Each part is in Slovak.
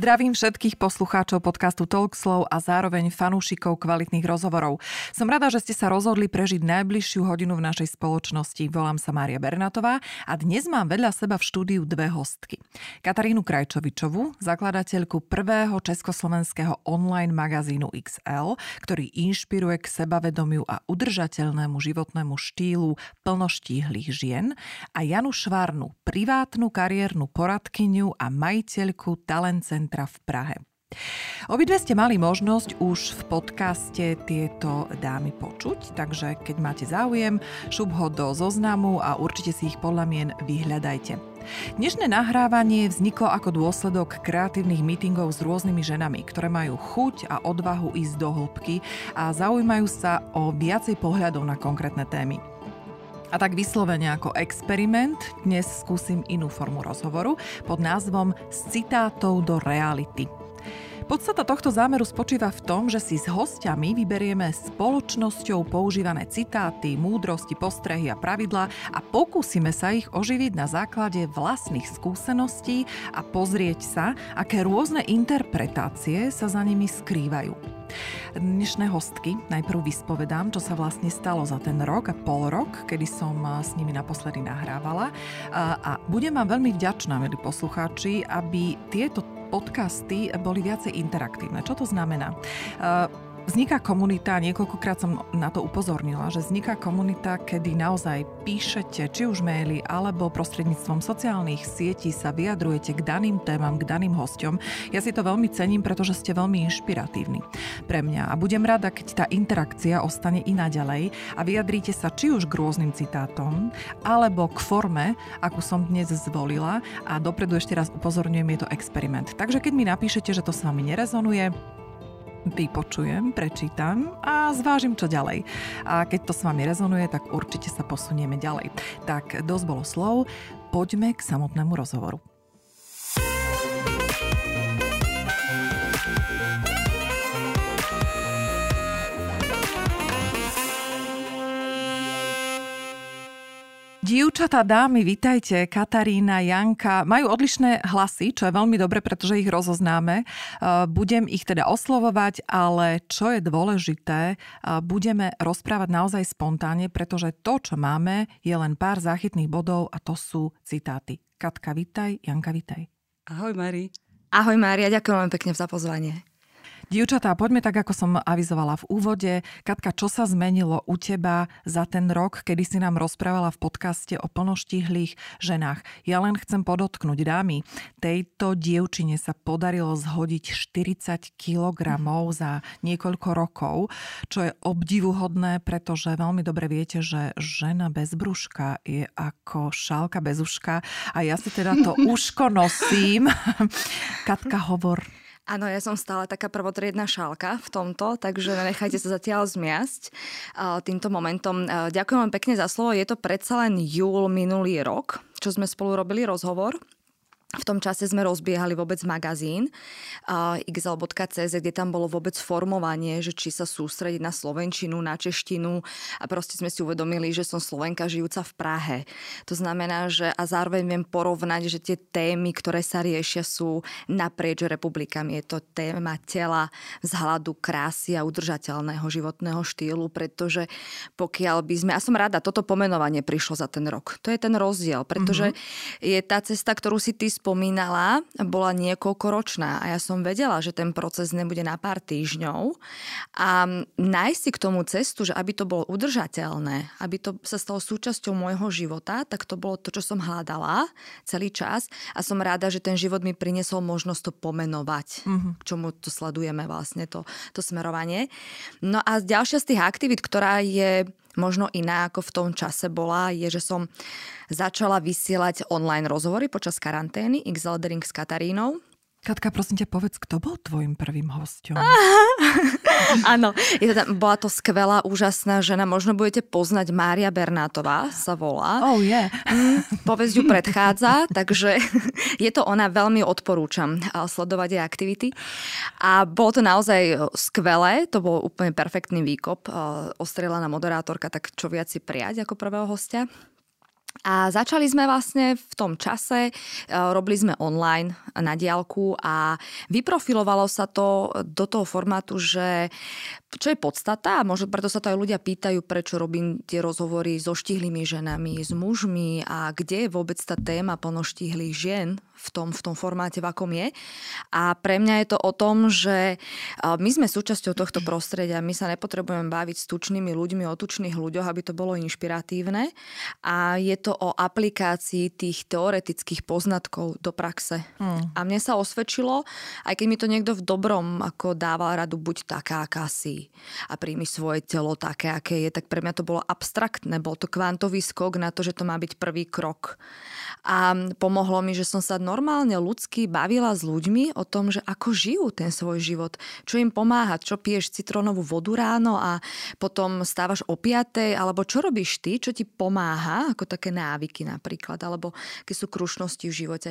Zdravím všetkých poslucháčov podcastu Talkslow a zároveň fanúšikov kvalitných rozhovorov. Som rada, že ste sa rozhodli prežiť najbližšiu hodinu v našej spoločnosti. Volám sa Mária Bernatová a dnes mám vedľa seba v štúdiu dve hostky. Katarínu Krajčovičovú, zakladateľku prvého československého online magazínu XL, ktorý inšpiruje k sebavedomiu a udržateľnému životnému štýlu plnoštíhlých žien a Janu Švárnu, privátnu kariérnu poradkyňu a majiteľku Talent centra v Prahe. Obidve ste mali možnosť už v podcaste tieto dámy počuť, takže keď máte záujem, šup ho do zoznamu a určite si ich podľa mien vyhľadajte. Dnešné nahrávanie vzniklo ako dôsledok kreatívnych meetingov s rôznymi ženami, ktoré majú chuť a odvahu ísť do hĺbky a zaujímajú sa o viacej pohľadov na konkrétne témy. A tak vyslovene ako experiment dnes skúsim inú formu rozhovoru pod názvom Z citátov do reality. Podstata tohto zámeru spočíva v tom, že si s hostiami vyberieme spoločnosťou používané citáty, múdrosti, postrehy a pravidlá a pokúsime sa ich oživiť na základe vlastných skúseností a pozrieť sa, aké rôzne interpretácie sa za nimi skrývajú. Dnešné hostky najprv vyspovedám, čo sa vlastne stalo za ten rok a pol rok, kedy som s nimi naposledy nahrávala. A budem vám veľmi vďačná, milí poslucháči, aby tieto podcasty boli viacej interaktívne. Čo to znamená? Vzniká komunita, niekoľkokrát som na to upozornila, že vzniká komunita, kedy naozaj píšete, či už maily, alebo prostredníctvom sociálnych sietí sa vyjadrujete k daným témam, k daným hostom. Ja si to veľmi cením, pretože ste veľmi inšpiratívni pre mňa a budem rada, keď tá interakcia ostane i naďalej a vyjadríte sa či už k rôznym citátom, alebo k forme, akú som dnes zvolila a dopredu ešte raz upozorňujem, je to experiment. Takže keď mi napíšete, že to s vami nerezonuje, vypočujem, prečítam a zvážim, čo ďalej. A keď to s vami rezonuje, tak určite sa posunieme ďalej. Tak dosť bolo slov, poďme k samotnému rozhovoru. Dievčatá, dámy, vitajte. Katarína, Janka. Majú odlišné hlasy, čo je veľmi dobre, pretože ich rozoznáme. Uh, budem ich teda oslovovať, ale čo je dôležité, uh, budeme rozprávať naozaj spontánne, pretože to, čo máme, je len pár záchytných bodov a to sú citáty. Katka, vitaj. Janka, vitaj. Ahoj, Mari. Ahoj, Mária, ďakujem veľmi pekne za pozvanie. Dievčatá, poďme tak, ako som avizovala v úvode. Katka, čo sa zmenilo u teba za ten rok, kedy si nám rozprávala v podcaste o plnoštihlých ženách? Ja len chcem podotknúť, dámy, tejto dievčine sa podarilo zhodiť 40 kg za niekoľko rokov, čo je obdivuhodné, pretože veľmi dobre viete, že žena bez brúška je ako šálka bez uška a ja si teda to uško nosím. Katka, hovor. Áno, ja som stále taká prvotriedna šálka v tomto, takže nechajte sa zatiaľ zmiasť týmto momentom. Ďakujem vám pekne za slovo. Je to predsa len júl minulý rok, čo sme spolu robili rozhovor v tom čase sme rozbiehali vôbec magazín uh, xl.cz, kde tam bolo vôbec formovanie, že či sa sústrediť na slovenčinu, na češtinu a proste sme si uvedomili, že som Slovenka žijúca v Prahe. To znamená, že a zároveň viem porovnať, že tie témy, ktoré sa riešia sú naprieč republikami. Je to téma tela, vzhľadu, krásy a udržateľného životného štýlu, pretože pokiaľ by sme, a som rada, toto pomenovanie prišlo za ten rok. To je ten rozdiel, pretože mm-hmm. je tá cesta, ktorú si ty spomínala, bola niekoľkoročná a ja som vedela, že ten proces nebude na pár týždňov a nájsť si k tomu cestu, že aby to bolo udržateľné, aby to sa stalo súčasťou môjho života, tak to bolo to, čo som hľadala celý čas a som rada, že ten život mi priniesol možnosť to pomenovať, mm-hmm. k čomu to sledujeme vlastne, to, to smerovanie. No a ďalšia z tých aktivít, ktorá je možno iná ako v tom čase bola, je, že som začala vysielať online rozhovory počas karantény X-Lettering s Katarínou. Katka, prosím ťa, povedz, kto bol tvojim prvým hostom? Áno, bola to skvelá, úžasná žena. Možno budete poznať Mária Bernátová, sa volá. Oh, yeah. Mm, ju predchádza, takže je to ona, veľmi odporúčam sledovať jej aktivity. A bolo to naozaj skvelé, to bol úplne perfektný výkop. Ostrelaná moderátorka, tak čo viac si prijať ako prvého hostia. A začali sme vlastne v tom čase, e, robili sme online na diálku a vyprofilovalo sa to do toho formátu, že čo je podstata, a možno preto sa to aj ľudia pýtajú, prečo robím tie rozhovory so štihlými ženami, s mužmi a kde je vôbec tá téma plnoštihlých žien v tom, v tom formáte, v akom je. A pre mňa je to o tom, že my sme súčasťou tohto prostredia, my sa nepotrebujeme baviť s tučnými ľuďmi o tučných ľuďoch, aby to bolo inšpiratívne. A je to o aplikácii tých teoretických poznatkov do praxe. Hmm. A mne sa osvedčilo, aj keď mi to niekto v dobrom ako dával radu, buď taká, aká si a príjmi svoje telo také, aké je, tak pre mňa to bolo abstraktné, bol to kvantový skok na to, že to má byť prvý krok. A pomohlo mi, že som sa normálne ľudsky bavila s ľuďmi o tom, že ako žijú ten svoj život, čo im pomáha, čo piješ citrónovú vodu ráno a potom stávaš o piatej, alebo čo robíš ty, čo ti pomáha, ako také návyky napríklad, alebo aké sú krušnosti v živote.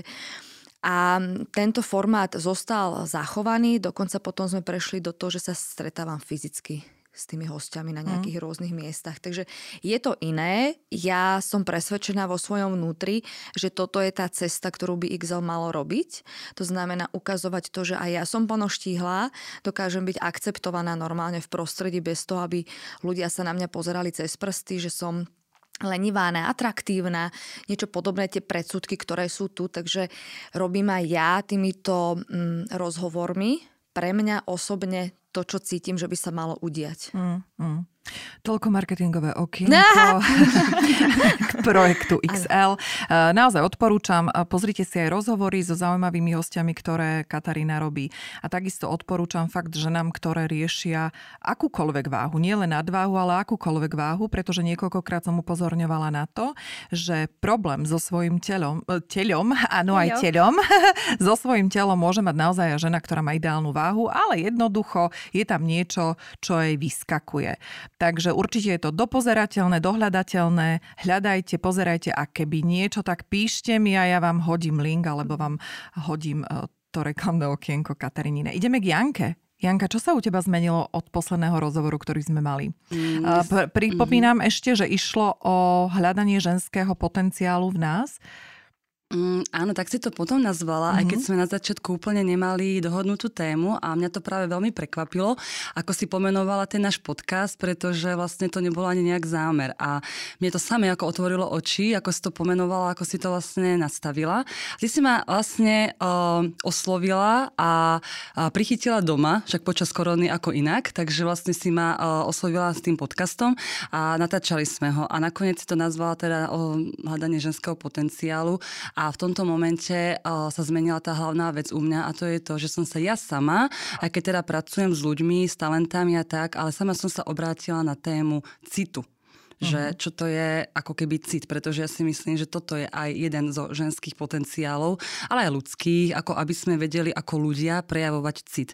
A tento formát zostal zachovaný, dokonca potom sme prešli do toho, že sa stretávam fyzicky s tými hostiami na nejakých mm. rôznych miestach. Takže je to iné. Ja som presvedčená vo svojom vnútri, že toto je tá cesta, ktorú by XL malo robiť. To znamená ukazovať to, že aj ja som ponoštíhla, dokážem byť akceptovaná normálne v prostredí bez toho, aby ľudia sa na mňa pozerali cez prsty, že som lenivá, neatraktívna, niečo podobné tie predsudky, ktoré sú tu, takže robím aj ja týmito mm, rozhovormi. Pre mňa osobne to, čo cítim, že by sa malo udiať. Mm, mm. Toľko marketingové okienko k projektu XL. Eh, naozaj odporúčam, pozrite si aj rozhovory so zaujímavými hostiami, ktoré Katarína robí. A takisto odporúčam fakt ženám, ktoré riešia akúkoľvek váhu, nie len nadváhu, ale akúkoľvek váhu, pretože niekoľkokrát som upozorňovala na to, že problém so svojím telom, eh, telom, áno aj telom, so svojím telom môže mať naozaj žena, ktorá má ideálnu váhu, ale jednoducho je tam niečo, čo jej vyskakuje. Takže určite je to dopozerateľné, dohľadateľné. Hľadajte, pozerajte a keby niečo, tak píšte mi a ja vám hodím link alebo vám hodím e, to reklamné okienko Katarinine. Ideme k Janke. Janka, čo sa u teba zmenilo od posledného rozhovoru, ktorý sme mali? Mm, Pripomínam mm-hmm. ešte, že išlo o hľadanie ženského potenciálu v nás. Mm, áno, tak si to potom nazvala, mm-hmm. aj keď mhm. sme na začiatku úplne nemali dohodnutú tému a mňa to práve veľmi prekvapilo, ako si pomenovala ten náš podcast, pretože vlastne to nebolo ani nejak zámer. A mne to samé ako otvorilo oči, ako si to pomenovala, ako si to vlastne nastavila. Ty si ma vlastne uh, oslovila a, a prichytila doma, však počas korony ako inak, takže vlastne si ma uh, oslovila s tým podcastom a natáčali sme ho. A nakoniec si to nazvala teda o hľadanie ženského potenciálu a v tomto momente uh, sa zmenila tá hlavná vec u mňa a to je to, že som sa ja sama, aj keď teda pracujem s ľuďmi, s talentami a tak, ale sama som sa obrátila na tému citu že mhm. čo to je ako keby cit, pretože ja si myslím, že toto je aj jeden zo ženských potenciálov, ale aj ľudských, ako aby sme vedeli ako ľudia prejavovať cit.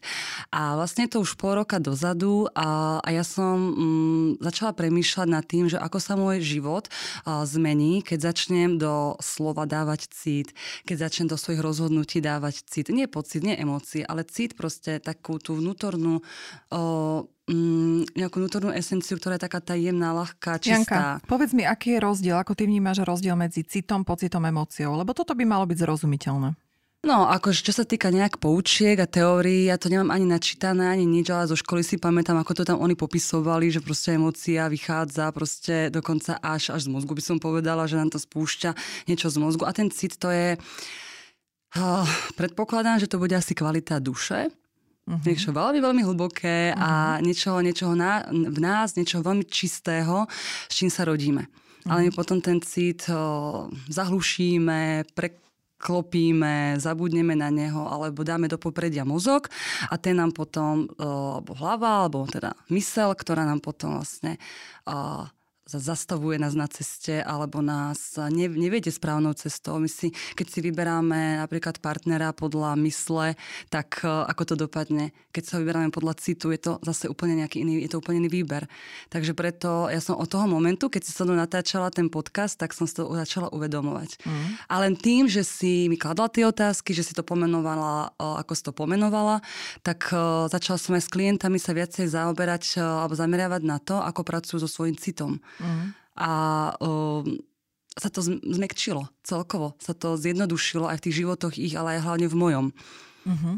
A vlastne to už pol roka dozadu a, a ja som mm, začala premýšľať nad tým, že ako sa môj život a, zmení, keď začnem do slova dávať cit, keď začnem do svojich rozhodnutí dávať cit. Nie pocit, nie emócie, ale cit proste takú tú vnútornú o, mm, nejakú vnútornú esenciu, ktorá je taká tá jemná, ľahká, čistá. Janka, povedz mi, aký je rozdiel, ako ty vnímaš rozdiel medzi citom, pocitom, emóciou, lebo toto by malo byť zrozumiteľné. No, akože čo sa týka nejak poučiek a teórií, ja to nemám ani načítané, ani nič, ale zo školy si pamätám, ako to tam oni popisovali, že proste emócia vychádza proste dokonca až, až z mozgu, by som povedala, že nám to spúšťa niečo z mozgu. A ten cit to je... Uh, predpokladám, že to bude asi kvalita duše, Uh-huh. Niečo veľmi, veľmi hlboké uh-huh. a mhm. niečo, niečoho na, v nás, niečo veľmi čistého, s čím sa rodíme. Uh-huh. Ale my potom ten cit o, zahlušíme, preklopíme, zabudneme na neho alebo dáme do popredia mozog a ten nám potom, alebo hlava, alebo teda mysel, ktorá nám potom vlastne o, zastavuje nás na ceste alebo nás ne, neviete správnou cestou. My si, keď si vyberáme napríklad partnera podľa mysle, tak e, ako to dopadne. Keď sa vyberáme podľa citu, je to zase úplne nejaký iný, je to úplne iný výber. Takže preto ja som od toho momentu, keď sa natáčala ten podcast, tak som si to začala uvedomovať. Mm. A len tým, že si mi kladla tie otázky, že si to pomenovala, e, ako si to pomenovala, tak e, začala som aj s klientami sa viacej zaoberať alebo zameriavať na to, ako pracujú so svojím citom. Mm. A um, sa to zmekčilo celkovo, sa to zjednodušilo aj v tých životoch ich, ale aj hlavne v mojom. Uh-huh.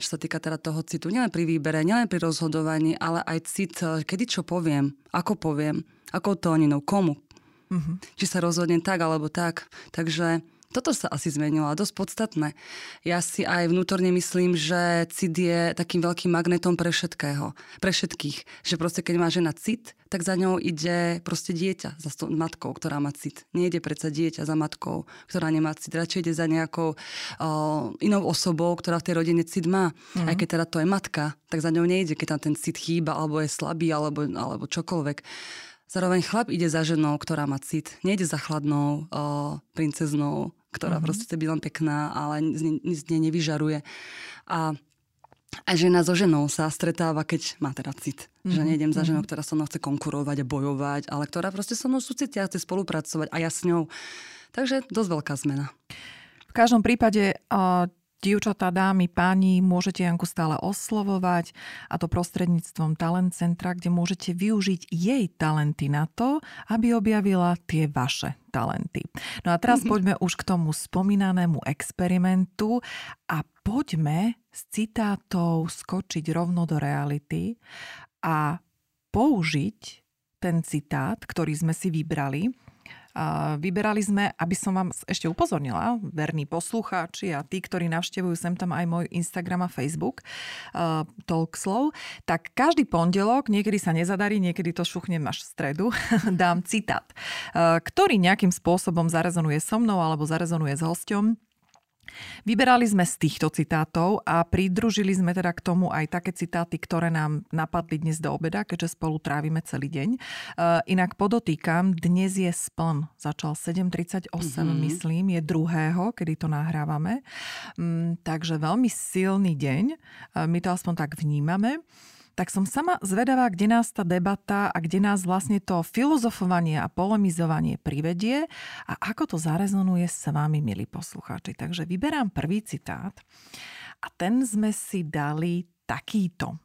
Čo sa týka teda toho citu, nielen pri výbere, nielen pri rozhodovaní, ale aj cit, kedy čo poviem, ako poviem, akou tóninou, komu. Uh-huh. Či sa rozhodnem tak alebo tak. Takže toto sa asi zmenilo a dosť podstatné. Ja si aj vnútorne myslím, že cit je takým veľkým magnetom pre všetkého, pre všetkých. Že proste keď má žena cit, tak za ňou ide proste dieťa za matkou, ktorá má cit. ide predsa dieťa za matkou, ktorá nemá cit. Radšej ide za nejakou uh, inou osobou, ktorá v tej rodine cit má. Mm. Aj keď teda to je matka, tak za ňou nejde, keď tam ten cit chýba, alebo je slabý, alebo, alebo čokoľvek. Zároveň chlap ide za ženou, ktorá má cit. Nejde za chladnou uh, princeznou, ktorá mm-hmm. proste chce byť len pekná, ale nic z nej nevyžaruje. A a žena so ženou sa stretáva, keď má teda cit. Mm-hmm. Že mhm, nejdem za ženou, mhm. ktorá so mnou chce konkurovať a bojovať, ale ktorá proste so mnou súcitia, chce spolupracovať a ja s ňou. Takže dosť veľká zmena. V každom prípade Dievčatá, dámy, páni, môžete Janku stále oslovovať a to prostredníctvom Talent Centra, kde môžete využiť jej talenty na to, aby objavila tie vaše talenty. No a teraz mm-hmm. poďme už k tomu spomínanému experimentu a poďme z citátov skočiť rovno do reality a použiť ten citát, ktorý sme si vybrali Vyberali sme, aby som vám ešte upozornila, verní poslucháči a tí, ktorí navštevujú sem tam aj môj Instagram a Facebook, uh, Talkslow, tak každý pondelok, niekedy sa nezadarí, niekedy to šuchnem až v stredu, dám citát, uh, ktorý nejakým spôsobom zarezonuje so mnou alebo zarezonuje s hosťom Vyberali sme z týchto citátov a pridružili sme teda k tomu aj také citáty, ktoré nám napadli dnes do obeda, keďže spolu trávime celý deň. Uh, inak podotýkam, dnes je spln. Začal 7.38, mm-hmm. myslím, je druhého, kedy to nahrávame. Um, takže veľmi silný deň. Uh, my to aspoň tak vnímame tak som sama zvedavá, kde nás tá debata a kde nás vlastne to filozofovanie a polemizovanie privedie a ako to zarezonuje s vami, milí poslucháči. Takže vyberám prvý citát a ten sme si dali takýto.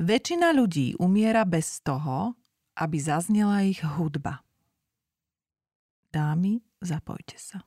Väčšina ľudí umiera bez toho, aby zaznela ich hudba. Dámy, zapojte sa.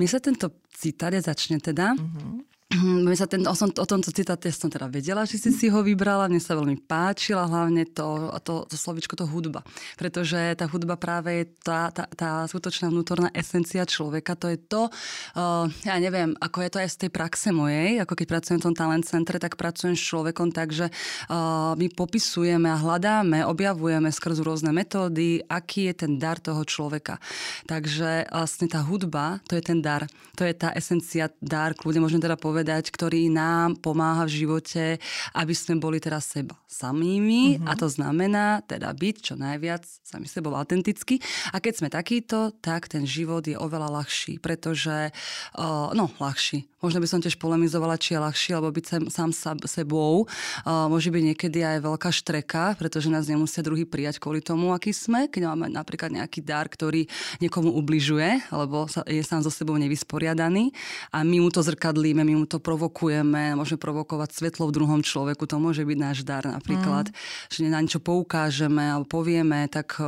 My sa tento citát začne teda. Uh-huh. Mne sa ten, o, som, o tomto citáte som teda vedela, že si si ho vybrala, mne sa veľmi páčila, hlavne to, to, to slovičko, to hudba. Pretože tá hudba práve je tá, tá, tá skutočná vnútorná esencia človeka, to je to, uh, ja neviem, ako je to aj z tej praxe mojej, ako keď pracujem v tom talent centre, tak pracujem s človekom tak, že uh, my popisujeme a hľadáme, objavujeme skrz rôzne metódy, aký je ten dar toho človeka. Takže vlastne tá hudba, to je ten dar, to je tá esencia, dar, kľudne môžeme teda povedať, povedať, ktorý nám pomáha v živote, aby sme boli teraz seba samými mm-hmm. a to znamená teda byť čo najviac sami sebou autenticky. A keď sme takýto, tak ten život je oveľa ľahší, pretože, uh, no ľahší, možno by som tiež polemizovala, či je ľahšie, alebo byť sem, sám sebou. Uh, môže byť niekedy aj veľká štreka, pretože nás nemusia druhý prijať kvôli tomu, aký sme, keď máme napríklad nejaký dar, ktorý niekomu ubližuje, alebo sa, je sám so sebou nevysporiadaný a my mu to zrkadlíme, my mu to provokujeme, môžeme provokovať svetlo v druhom človeku, to môže byť náš dar napríklad, mm. že na niečo poukážeme alebo povieme, tak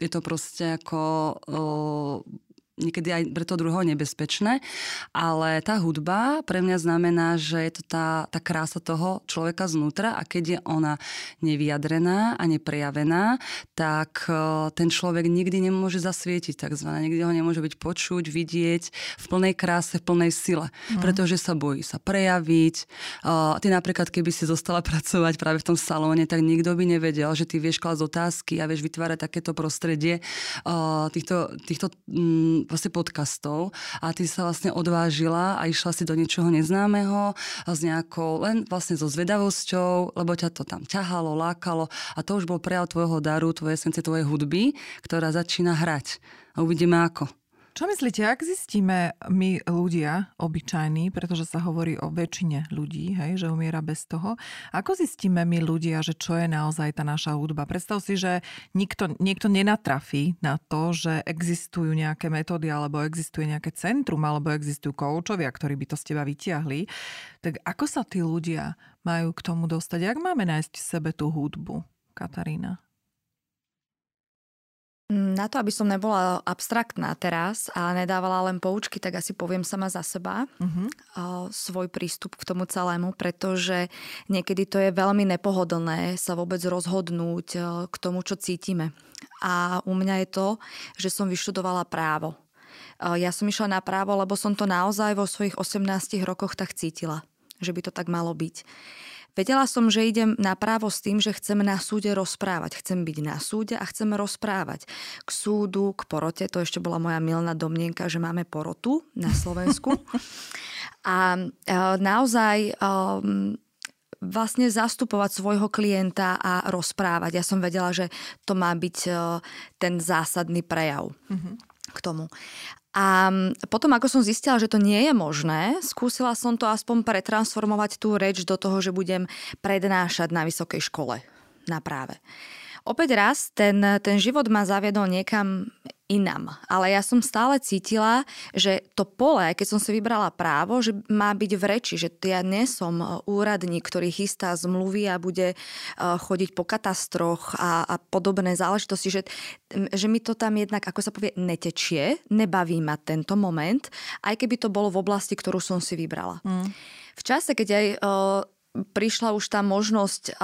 je to proste ako niekedy aj pre to druhého nebezpečné, ale tá hudba pre mňa znamená, že je to tá, tá krása toho človeka znútra a keď je ona nevyjadrená a neprejavená, tak e, ten človek nikdy nemôže zasvietiť takzvané, nikdy ho nemôže byť počuť, vidieť v plnej kráse, v plnej sile, mm. pretože sa bojí sa prejaviť. Uh, ty napríklad, keby si zostala pracovať práve v tom salóne, tak nikto by nevedel, že ty vieš klásť otázky a vieš vytvárať takéto prostredie uh, týchto, týchto proste podcastov a ty sa vlastne odvážila a išla si do niečoho neznámeho s nejakou, len vlastne so zvedavosťou, lebo ťa to tam ťahalo, lákalo a to už bol prejav tvojho daru, tvojej esencie, tvojej hudby, ktorá začína hrať. A uvidíme ako. Čo myslíte, ak zistíme my ľudia, obyčajní, pretože sa hovorí o väčšine ľudí, hej, že umiera bez toho, ako zistíme my ľudia, že čo je naozaj tá naša hudba? Predstav si, že nikto, niekto nenatrafí na to, že existujú nejaké metódy, alebo existuje nejaké centrum, alebo existujú koučovia, ktorí by to z teba vytiahli. Tak ako sa tí ľudia majú k tomu dostať? Jak máme nájsť v sebe tú hudbu, Katarína? Na to, aby som nebola abstraktná teraz a nedávala len poučky, tak asi poviem sama za seba uh-huh. svoj prístup k tomu celému, pretože niekedy to je veľmi nepohodlné sa vôbec rozhodnúť k tomu, čo cítime. A u mňa je to, že som vyštudovala právo. Ja som išla na právo, lebo som to naozaj vo svojich 18 rokoch tak cítila, že by to tak malo byť. Vedela som, že idem na právo s tým, že chcem na súde rozprávať. Chcem byť na súde a chcem rozprávať. K súdu, k porote, to ešte bola moja milná domnienka, že máme porotu na Slovensku. a e, naozaj um, vlastne zastupovať svojho klienta a rozprávať. Ja som vedela, že to má byť e, ten zásadný prejav. Mm-hmm k tomu. A potom, ako som zistila, že to nie je možné, skúsila som to aspoň pretransformovať tú reč do toho, že budem prednášať na vysokej škole na práve. Opäť raz, ten, ten život ma zaviedol niekam inam. Ale ja som stále cítila, že to pole, keď som si vybrala právo, že má byť v reči, že ja nie som e, úradník, ktorý chystá zmluvy a bude e, chodiť po katastroch a, a podobné záležitosti, že, že mi to tam jednak, ako sa povie, netečie, nebaví ma tento moment, aj keby to bolo v oblasti, ktorú som si vybrala. Mm. V čase, keď aj uh, prišla už tá možnosť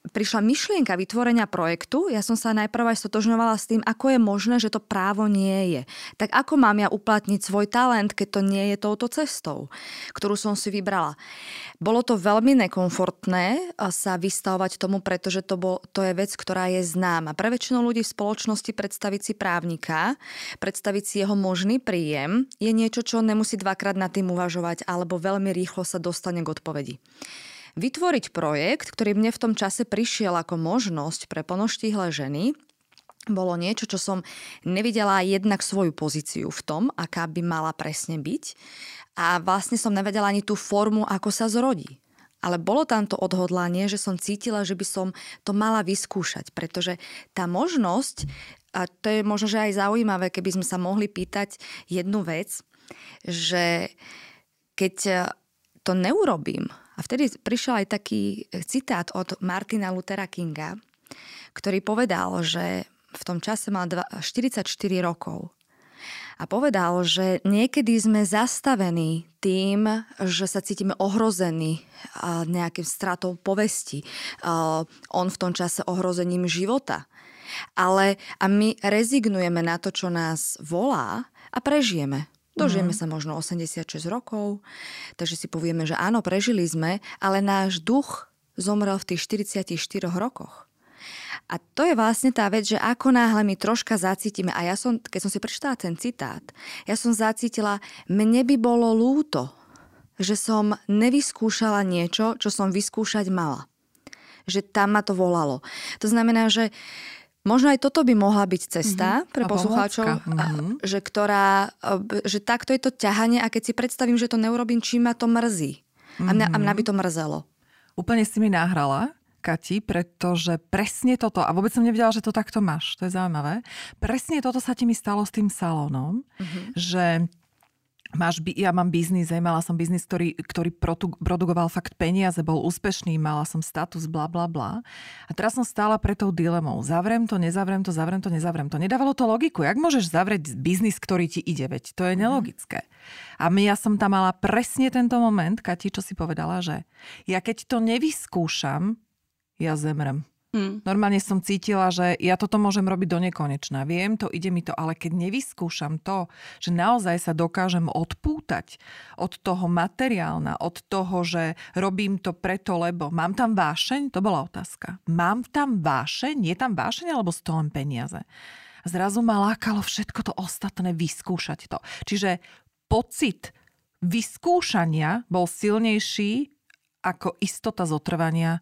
prišla myšlienka vytvorenia projektu, ja som sa najprv aj stotožňovala s tým, ako je možné, že to právo nie je. Tak ako mám ja uplatniť svoj talent, keď to nie je touto cestou, ktorú som si vybrala. Bolo to veľmi nekomfortné sa vystavovať tomu, pretože to, bol, to je vec, ktorá je známa. Pre väčšinu ľudí v spoločnosti predstaviť si právnika, predstaviť si jeho možný príjem, je niečo, čo nemusí dvakrát nad tým uvažovať alebo veľmi rýchlo sa dostane k odpovedi. Vytvoriť projekt, ktorý mne v tom čase prišiel ako možnosť pre ponoštíhle ženy, bolo niečo, čo som nevidela jednak svoju pozíciu v tom, aká by mala presne byť a vlastne som nevedela ani tú formu, ako sa zrodí. Ale bolo tam to odhodlanie, že som cítila, že by som to mala vyskúšať, pretože tá možnosť, a to je možno, že aj zaujímavé, keby sme sa mohli pýtať jednu vec, že keď to neurobím, a vtedy prišiel aj taký citát od Martina Luthera Kinga, ktorý povedal, že v tom čase mal 44 rokov. A povedal, že niekedy sme zastavení tým, že sa cítime ohrození nejakým stratou povesti. On v tom čase ohrozením života. Ale a my rezignujeme na to, čo nás volá a prežijeme. Dožijeme mm. sa možno 86 rokov, takže si povieme, že áno, prežili sme, ale náš duch zomrel v tých 44 rokoch. A to je vlastne tá vec, že ako náhle my troška zacítime, a ja som, keď som si prečítala ten citát, ja som zacítila, mne by bolo lúto, že som nevyskúšala niečo, čo som vyskúšať mala. Že tam ma to volalo. To znamená, že Možno aj toto by mohla byť cesta mm-hmm. pre poslucháčov, mm-hmm. že, ktorá, e, že takto je to ťahanie a keď si predstavím, že to neurobím, či ma to mrzí. Mm-hmm. A, mňa, a mňa by to mrzelo. Úplne si mi nahrala, Kati, pretože presne toto, a vôbec som nevedela, že to takto máš, to je zaujímavé, presne toto sa ti mi stalo s tým salónom, mm-hmm. že máš, ja mám biznis, aj mala som biznis, ktorý, ktorý produkoval fakt peniaze, bol úspešný, mala som status, bla bla bla. A teraz som stála pre tou dilemou. Zavrem to, nezavrem to, zavrem to, nezavrem to. Nedávalo to logiku. Jak môžeš zavrieť biznis, ktorý ti ide? Veď to je mhm. nelogické. A my, ja som tam mala presne tento moment, Kati, čo si povedala, že ja keď to nevyskúšam, ja zemrem. Mm. Normálne som cítila, že ja toto môžem robiť do nekonečna. Viem to, ide mi to, ale keď nevyskúšam to, že naozaj sa dokážem odpútať od toho materiálna, od toho, že robím to preto, lebo mám tam vášeň, to bola otázka. Mám tam vášeň? Je tam vášeň alebo z peniaze? Zrazu ma lákalo všetko to ostatné vyskúšať to. Čiže pocit vyskúšania bol silnejší ako istota zotrvania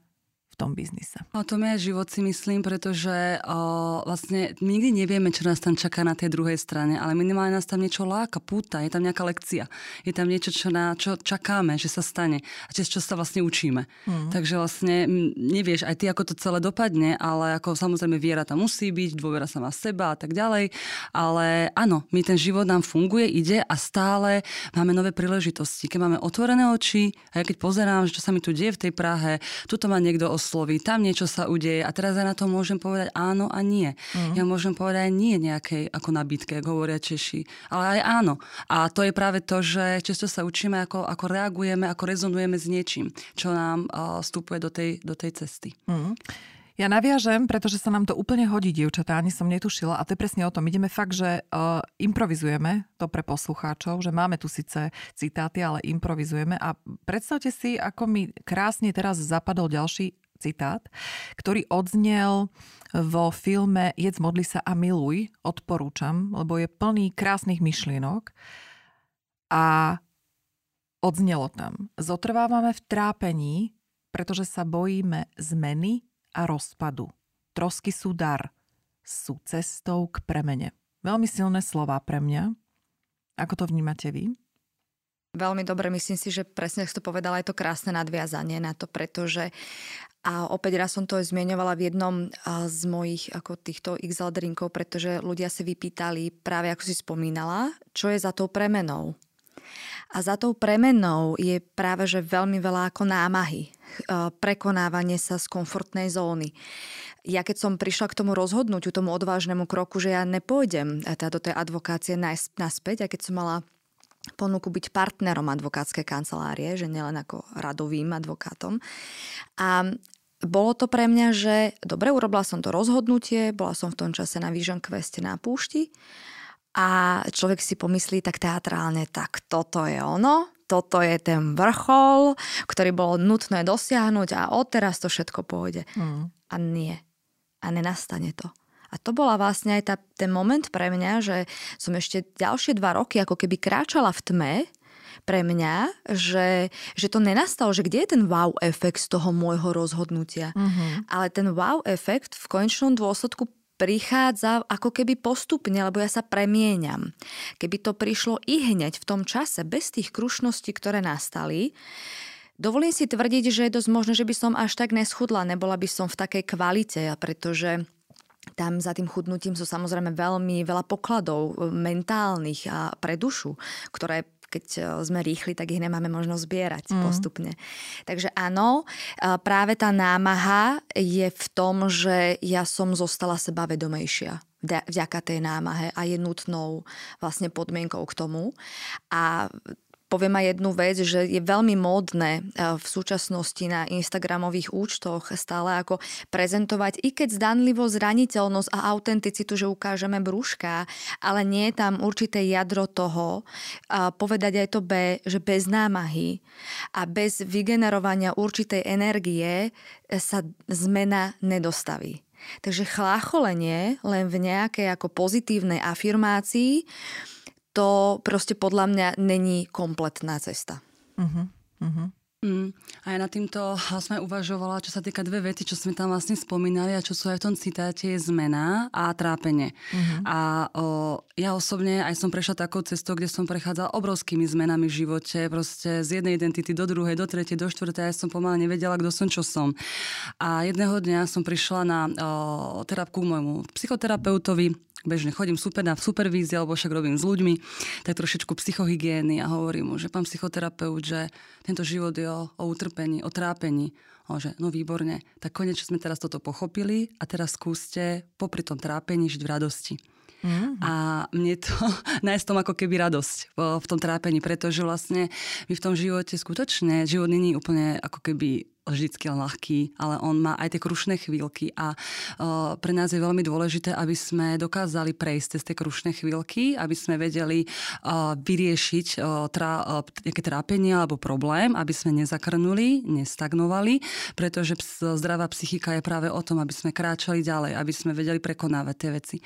tom biznise. O tom je život si myslím, pretože o, vlastne nikdy nevieme, čo nás tam čaká na tej druhej strane, ale minimálne nás tam niečo láka, púta, je tam nejaká lekcia. Je tam niečo, čo, na, čo čakáme, že sa stane a cez čo sa vlastne učíme. Mm. Takže vlastne nevieš aj ty, ako to celé dopadne, ale ako samozrejme viera tam musí byť, dôvera sa má seba a tak ďalej. Ale áno, my ten život nám funguje, ide a stále máme nové príležitosti. Keď máme otvorené oči a ja keď pozerám, že čo sa mi tu deje v tej Prahe, tuto ma niekto os osloví, tam niečo sa udeje a teraz ja na to môžem povedať áno a nie. Mm. Ja môžem povedať aj nie nejakej ako nabídke, ako hovoria Češi, ale aj áno. A to je práve to, že často sa učíme, ako, ako reagujeme, ako rezonujeme s niečím, čo nám uh, vstupuje do tej, do tej cesty. Mm. Ja naviažem, pretože sa nám to úplne hodí, dievčatá, ani som netušila a to je presne o tom. Ideme fakt, že uh, improvizujeme to pre poslucháčov, že máme tu síce citáty, ale improvizujeme a predstavte si, ako mi krásne teraz zapadol ďalší citát, ktorý odznel vo filme Jedz, modli sa a miluj, odporúčam, lebo je plný krásnych myšlienok a odznelo tam. Zotrvávame v trápení, pretože sa bojíme zmeny a rozpadu. Trosky sú dar, sú cestou k premene. Veľmi silné slova pre mňa. Ako to vnímate vy? Veľmi dobre, myslím si, že presne ako to povedala, je to krásne nadviazanie na to, pretože a opäť raz som to zmieňovala v jednom z mojich ako týchto XL drinkov, pretože ľudia si vypýtali práve ako si spomínala, čo je za tou premenou. A za tou premenou je práve, že veľmi veľa ako námahy, prekonávanie sa z komfortnej zóny. Ja keď som prišla k tomu rozhodnutiu, tomu odvážnemu kroku, že ja nepôjdem teda do tej advokácie naspäť, a keď som mala ponuku byť partnerom advokátskej kancelárie, že nielen ako radovým advokátom. A bolo to pre mňa, že dobre, urobila som to rozhodnutie, bola som v tom čase na Vision Queste na púšti a človek si pomyslí tak teatrálne, tak toto je ono, toto je ten vrchol, ktorý bolo nutné dosiahnuť a odteraz to všetko pôjde. Mm. A nie. A nenastane to. A to bola vlastne aj tá, ten moment pre mňa, že som ešte ďalšie dva roky ako keby kráčala v tme pre mňa, že, že to nenastalo, že kde je ten wow efekt z toho môjho rozhodnutia. Mm-hmm. Ale ten wow efekt v konečnom dôsledku prichádza ako keby postupne, lebo ja sa premieňam. Keby to prišlo i hneď v tom čase, bez tých krušností, ktoré nastali, Dovolím si tvrdiť, že je dosť možné, že by som až tak neschudla, nebola by som v takej kvalite, pretože tam za tým chudnutím sú samozrejme veľmi veľa pokladov mentálnych a pre dušu, ktoré keď e, sme rýchli, tak ich nemáme možnosť zbierať mm. postupne. Takže áno, e, práve tá námaha je v tom, že ja som zostala sebavedomejšia vďaka tej námahe a je nutnou vlastne podmienkou k tomu. A Poviem aj jednu vec, že je veľmi módne e, v súčasnosti na Instagramových účtoch stále ako prezentovať i keď zdanlivo zraniteľnosť a autenticitu, že ukážeme brúška, ale nie je tam určité jadro toho, a povedať aj to B, že bez námahy a bez vygenerovania určitej energie sa zmena nedostaví. Takže chlácholenie len v nejakej ako pozitívnej afirmácii to proste podľa mňa není kompletná cesta. Uh-huh. Uh-huh. Mm. A ja nad týmto sme uvažovala, čo sa týka dve vety, čo sme tam vlastne spomínali a čo sú aj v tom citáte, je zmena a trápenie. Mm-hmm. A o, ja osobne aj som prešla takou cestou, kde som prechádzala obrovskými zmenami v živote, proste z jednej identity do druhej, do tretej, do štvrtej, ja som pomaly nevedela, kto som, čo som. A jedného dňa som prišla na o, terapku môjmu psychoterapeutovi, bežne chodím super na supervízie, alebo však robím s ľuďmi, tak trošičku psychohygieny a hovorím mu, že pán psychoterapeut, že tento život je o, o utrpení, o trápení. O, že no výborne, tak konečne sme teraz toto pochopili a teraz skúste popri tom trápení žiť v radosti. Mm. A mne to nájsť tom ako keby radosť v, v tom trápení, pretože vlastne my v tom živote skutočne, život není úplne ako keby vždycky ľahký, ale on má aj tie krušné chvíľky a uh, pre nás je veľmi dôležité, aby sme dokázali prejsť cez tie krušné chvíľky, aby sme vedeli uh, vyriešiť uh, nejaké trápenie alebo problém, aby sme nezakrnuli, nestagnovali, pretože zdravá psychika je práve o tom, aby sme kráčali ďalej, aby sme vedeli prekonávať tie veci.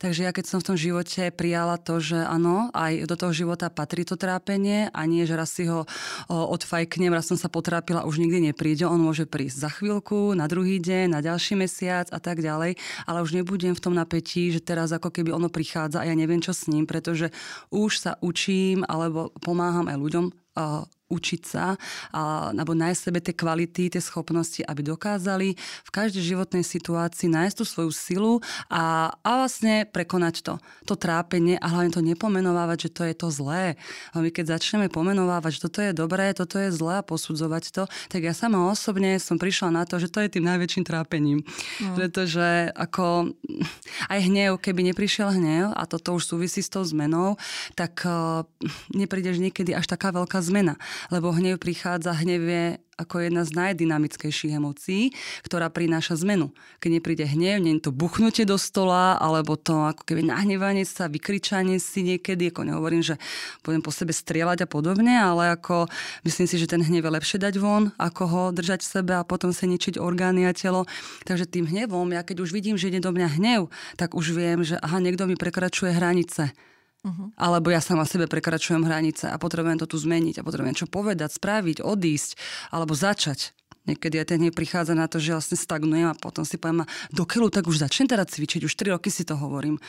Takže ja keď som v tom živote prijala to, že áno, aj do toho života patrí to trápenie a nie, že raz si ho odfajknem, raz som sa potrápila, už nikdy nepríde príde, on môže prísť za chvíľku, na druhý deň, na ďalší mesiac a tak ďalej, ale už nebudem v tom napätí, že teraz ako keby ono prichádza a ja neviem čo s ním, pretože už sa učím alebo pomáham aj ľuďom učiť sa a, alebo nájsť sebe tie kvality, tie schopnosti, aby dokázali v každej životnej situácii nájsť tú svoju silu a, a vlastne prekonať to. To trápenie a hlavne to nepomenovávať, že to je to zlé. A my keď začneme pomenovávať, že toto je dobré, toto je zlé a posudzovať to, tak ja sama osobne som prišla na to, že to je tým najväčším trápením. Mm. Pretože ako aj hnev, keby neprišiel hnev a toto už súvisí s tou zmenou, tak uh, neprídeš niekedy až taká veľká zmena lebo hnev prichádza, hnev je ako jedna z najdynamickejších emócií, ktorá prináša zmenu. Keď nepríde hnev, nie je to buchnutie do stola, alebo to ako keby nahnevanie sa, vykričanie si niekedy, ako nehovorím, že budem po sebe strieľať a podobne, ale ako myslím si, že ten hnev je lepšie dať von, ako ho držať v sebe a potom sa ničiť orgány a telo. Takže tým hnevom, ja keď už vidím, že ide do mňa hnev, tak už viem, že aha, niekto mi prekračuje hranice Uh-huh. Alebo ja sama sebe prekračujem hranice a potrebujem to tu zmeniť a potrebujem čo povedať, spraviť, odísť alebo začať. Niekedy aj ten prichádza na to, že vlastne stagnujem a potom si poviem, do keľu tak už začnem teda cvičiť, už 3 roky si to hovorím.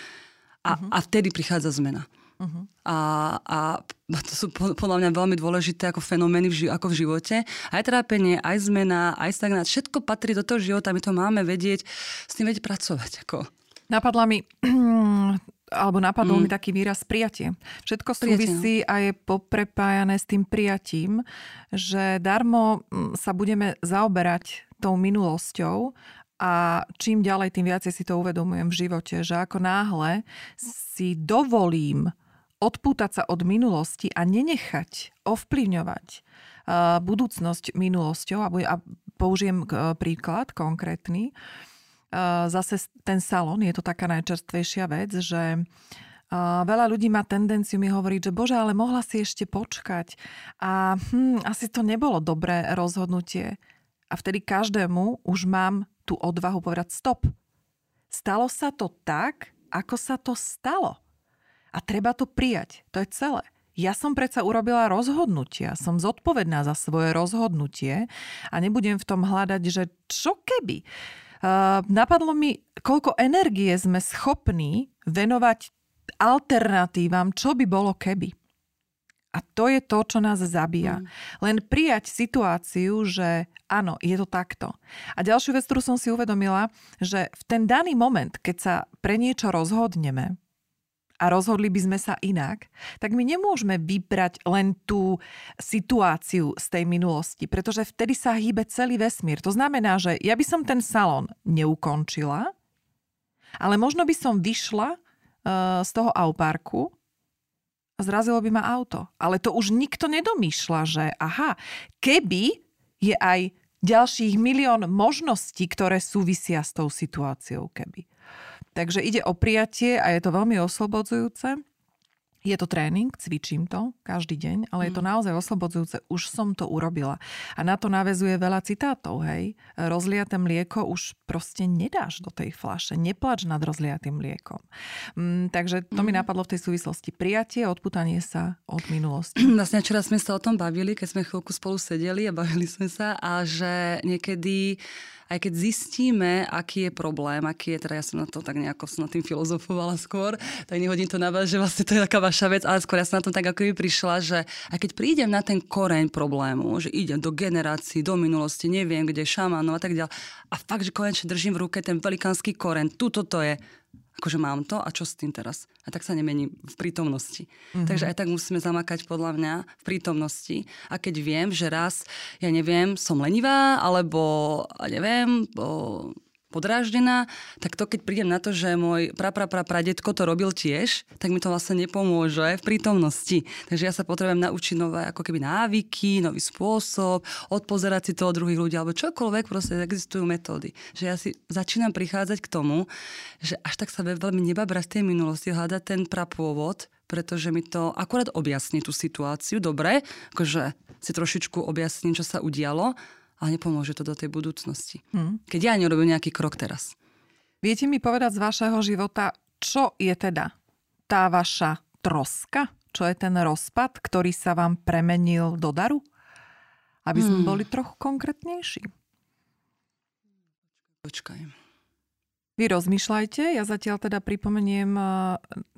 A, uh-huh. a vtedy prichádza zmena. Uh-huh. A, a to sú podľa mňa veľmi dôležité ako fenomény v, ži- ako v živote. Aj trápenie, aj zmena, aj stagnát. Všetko patrí do toho života. My to máme vedieť, s tým vedieť pracovať. Ako. Napadla mi alebo napadol mm. mi taký výraz prijatie. Všetko súvisí a je poprepájané s tým prijatím, že darmo mm, sa budeme zaoberať tou minulosťou a čím ďalej, tým viacej si to uvedomujem v živote, že ako náhle si dovolím odpútať sa od minulosti a nenechať ovplyvňovať budúcnosť minulosťou, a použijem príklad konkrétny, zase ten salon, je to taká najčerstvejšia vec, že veľa ľudí má tendenciu mi hovoriť, že bože, ale mohla si ešte počkať a hm, asi to nebolo dobré rozhodnutie. A vtedy každému už mám tú odvahu povedať stop. Stalo sa to tak, ako sa to stalo. A treba to prijať. To je celé. Ja som predsa urobila rozhodnutia, som zodpovedná za svoje rozhodnutie a nebudem v tom hľadať, že čo keby. Uh, napadlo mi, koľko energie sme schopní venovať alternatívam, čo by bolo keby. A to je to, čo nás zabíja. Mm. Len prijať situáciu, že áno, je to takto. A ďalšiu vec, ktorú som si uvedomila, že v ten daný moment, keď sa pre niečo rozhodneme, a rozhodli by sme sa inak, tak my nemôžeme vybrať len tú situáciu z tej minulosti, pretože vtedy sa hýbe celý vesmír. To znamená, že ja by som ten salon neukončila, ale možno by som vyšla uh, z toho auparku a zrazilo by ma auto. Ale to už nikto nedomýšľa, že aha, keby je aj ďalších milión možností, ktoré súvisia s tou situáciou, keby. Takže ide o prijatie a je to veľmi oslobodzujúce. Je to tréning, cvičím to každý deň, ale je to mm. naozaj oslobodzujúce. Už som to urobila. A na to navezuje veľa citátov, hej. Rozliaté mlieko už proste nedáš do tej flaše. Neplač nad rozliatým mliekom. Mm, takže to mm. mi napadlo v tej súvislosti. Prijatie, odputanie sa od minulosti. Vlastne včera sme sa o tom bavili, keď sme chvíľku spolu sedeli a bavili sme sa a že niekedy aj keď zistíme, aký je problém, aký je, teda ja som na to tak nejako som na tým filozofovala skôr, tak nehodím to na vás, že vlastne to je taká vaša vec, ale skôr ja som na tom tak ako by prišla, že aj keď prídem na ten koreň problému, že idem do generácií, do minulosti, neviem kde, šamanov a tak ďalej, a fakt, že konečne držím v ruke ten velikánsky koreň, tuto to je, akože mám to a čo s tým teraz? A tak sa nemení v prítomnosti. Mm-hmm. Takže aj tak musíme zamakať podľa mňa v prítomnosti. A keď viem, že raz, ja neviem, som lenivá, alebo neviem, bo podráždená, tak to keď prídem na to, že môj prapra pradetko to robil tiež, tak mi to vlastne nepomôže v prítomnosti. Takže ja sa potrebujem naučiť nové ako keby návyky, nový spôsob, odpozerať si to od druhých ľudí, alebo čokoľvek, proste existujú metódy. Že ja si začínam prichádzať k tomu, že až tak sa veľmi nebabrať z tej minulosti, hľadať ten prapôvod, pretože mi to akurát objasní tú situáciu, dobre, akože si trošičku objasním, čo sa udialo, ale nepomôže to do tej budúcnosti. Hmm. Keď ja nerobím nejaký krok teraz. Viete mi povedať z vašeho života, čo je teda tá vaša troska? Čo je ten rozpad, ktorý sa vám premenil do daru? Aby sme hmm. boli trochu konkrétnejší. Počkaj. Vy rozmýšľajte, ja zatiaľ teda pripomeniem eh,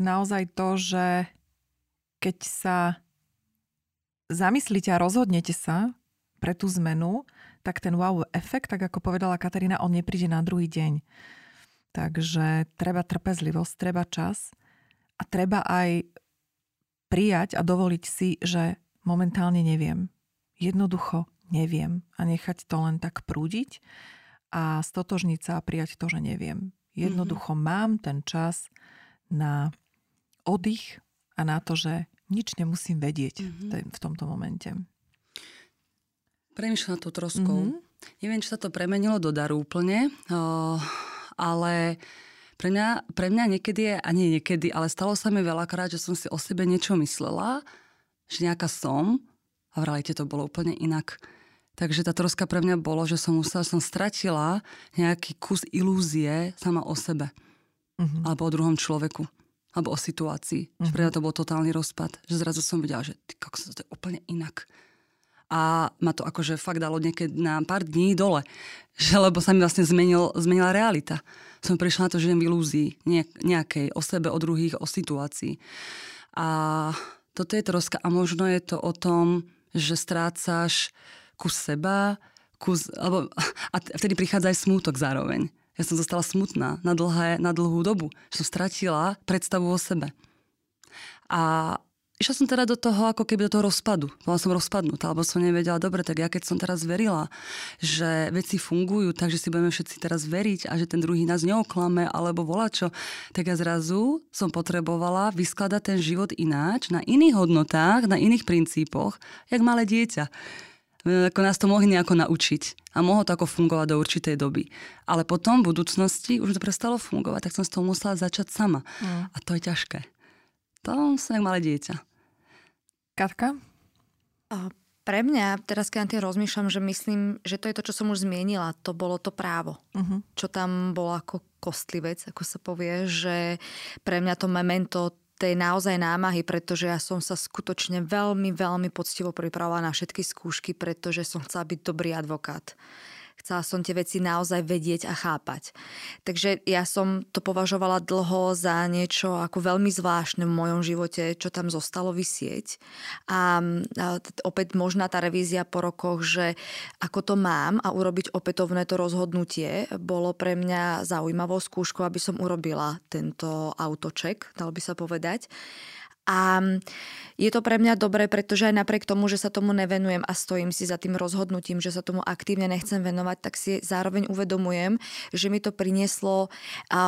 naozaj to, že keď sa zamyslíte a rozhodnete sa pre tú zmenu, tak ten wow efekt, tak ako povedala Katarína, on nepríde na druhý deň. Takže treba trpezlivosť, treba čas a treba aj prijať a dovoliť si, že momentálne neviem. Jednoducho neviem a nechať to len tak prúdiť a stotožniť sa a prijať to, že neviem. Jednoducho mm-hmm. mám ten čas na oddych a na to, že nič nemusím vedieť mm-hmm. v tomto momente. Premýšľam to troskou. Mm-hmm. Neviem, či sa to premenilo do daru úplne, ale pre mňa, pre mňa niekedy je, a nie niekedy, ale stalo sa mi veľakrát, že som si o sebe niečo myslela, že nejaká som a v realite to bolo úplne inak. Takže tá troska pre mňa bolo, že som musela, som stratila nejaký kus ilúzie sama o sebe. Uh-huh. Alebo o druhom človeku. Alebo o situácii. Uh-huh. Pre mňa to bol totálny rozpad. Že zrazu som videla, že ty kokos, to je úplne inak a ma to akože fakt dalo niekedy na pár dní dole. Že, lebo sa mi vlastne zmenil, zmenila realita. Som prišla na to, že jem v ilúzii nejakej, o sebe, o druhých, o situácii. A toto je troska. A možno je to o tom, že strácaš kus seba, kus, alebo, a vtedy prichádza aj smútok zároveň. Ja som zostala smutná na, dlhé, na dlhú dobu. Že som stratila predstavu o sebe. A Išla som teda do toho, ako keby do toho rozpadu. Bola som rozpadnutá, alebo som nevedela, dobre, tak ja keď som teraz verila, že veci fungujú, takže si budeme všetci teraz veriť a že ten druhý nás neoklame, alebo volá čo, tak ja zrazu som potrebovala vyskladať ten život ináč, na iných hodnotách, na iných princípoch, jak malé dieťa ako nás to mohli nejako naučiť. A mohlo to ako fungovať do určitej doby. Ale potom v budúcnosti už to prestalo fungovať, tak som z toho musela začať sama. Mm. A to je ťažké. To som jak malé dieťa. Katka? Pre mňa, teraz keď na tým rozmýšľam, že myslím, že to je to, čo som už zmienila, to bolo to právo. Uh-huh. Čo tam bolo ako kostlivec, ako sa povie, že pre mňa to memento tej naozaj námahy, pretože ja som sa skutočne veľmi, veľmi poctivo pripravovala na všetky skúšky, pretože som chcela byť dobrý advokát. Chcela som tie veci naozaj vedieť a chápať. Takže ja som to považovala dlho za niečo ako veľmi zvláštne v mojom živote, čo tam zostalo vysieť. A, opäť možná tá revízia po rokoch, že ako to mám a urobiť opätovné to rozhodnutie, bolo pre mňa zaujímavou skúškou, aby som urobila tento autoček, dal by sa povedať. A je to pre mňa dobré, pretože aj napriek tomu, že sa tomu nevenujem a stojím si za tým rozhodnutím, že sa tomu aktívne nechcem venovať, tak si zároveň uvedomujem, že mi to prinieslo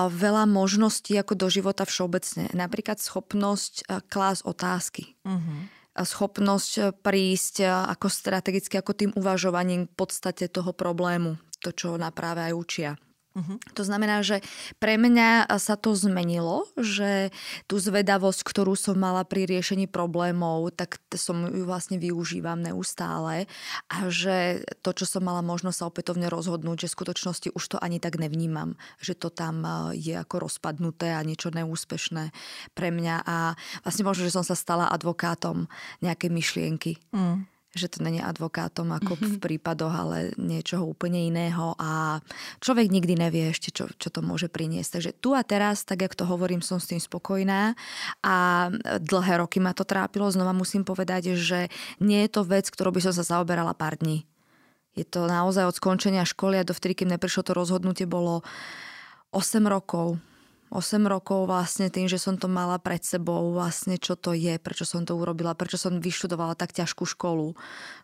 veľa možností ako do života všeobecne. Napríklad schopnosť klás otázky. Uh-huh schopnosť prísť ako strategicky, ako tým uvažovaním v podstate toho problému, to, čo na práve aj učia. Uh-huh. To znamená, že pre mňa sa to zmenilo, že tú zvedavosť, ktorú som mala pri riešení problémov, tak som ju vlastne využívam neustále a že to, čo som mala možnosť sa opätovne rozhodnúť, že v skutočnosti už to ani tak nevnímam, že to tam je ako rozpadnuté a niečo neúspešné pre mňa a vlastne možno, že som sa stala advokátom nejakej myšlienky. Mm že to není advokátom ako mm-hmm. v prípadoch, ale niečoho úplne iného a človek nikdy nevie ešte, čo, čo to môže priniesť. Takže tu a teraz, tak jak to hovorím, som s tým spokojná a dlhé roky ma to trápilo. Znova musím povedať, že nie je to vec, ktorou by som sa zaoberala pár dní. Je to naozaj od skončenia školy a dovtedy, kým neprišlo to rozhodnutie, bolo 8 rokov 8 rokov vlastne tým, že som to mala pred sebou, vlastne čo to je, prečo som to urobila, prečo som vyštudovala tak ťažkú školu,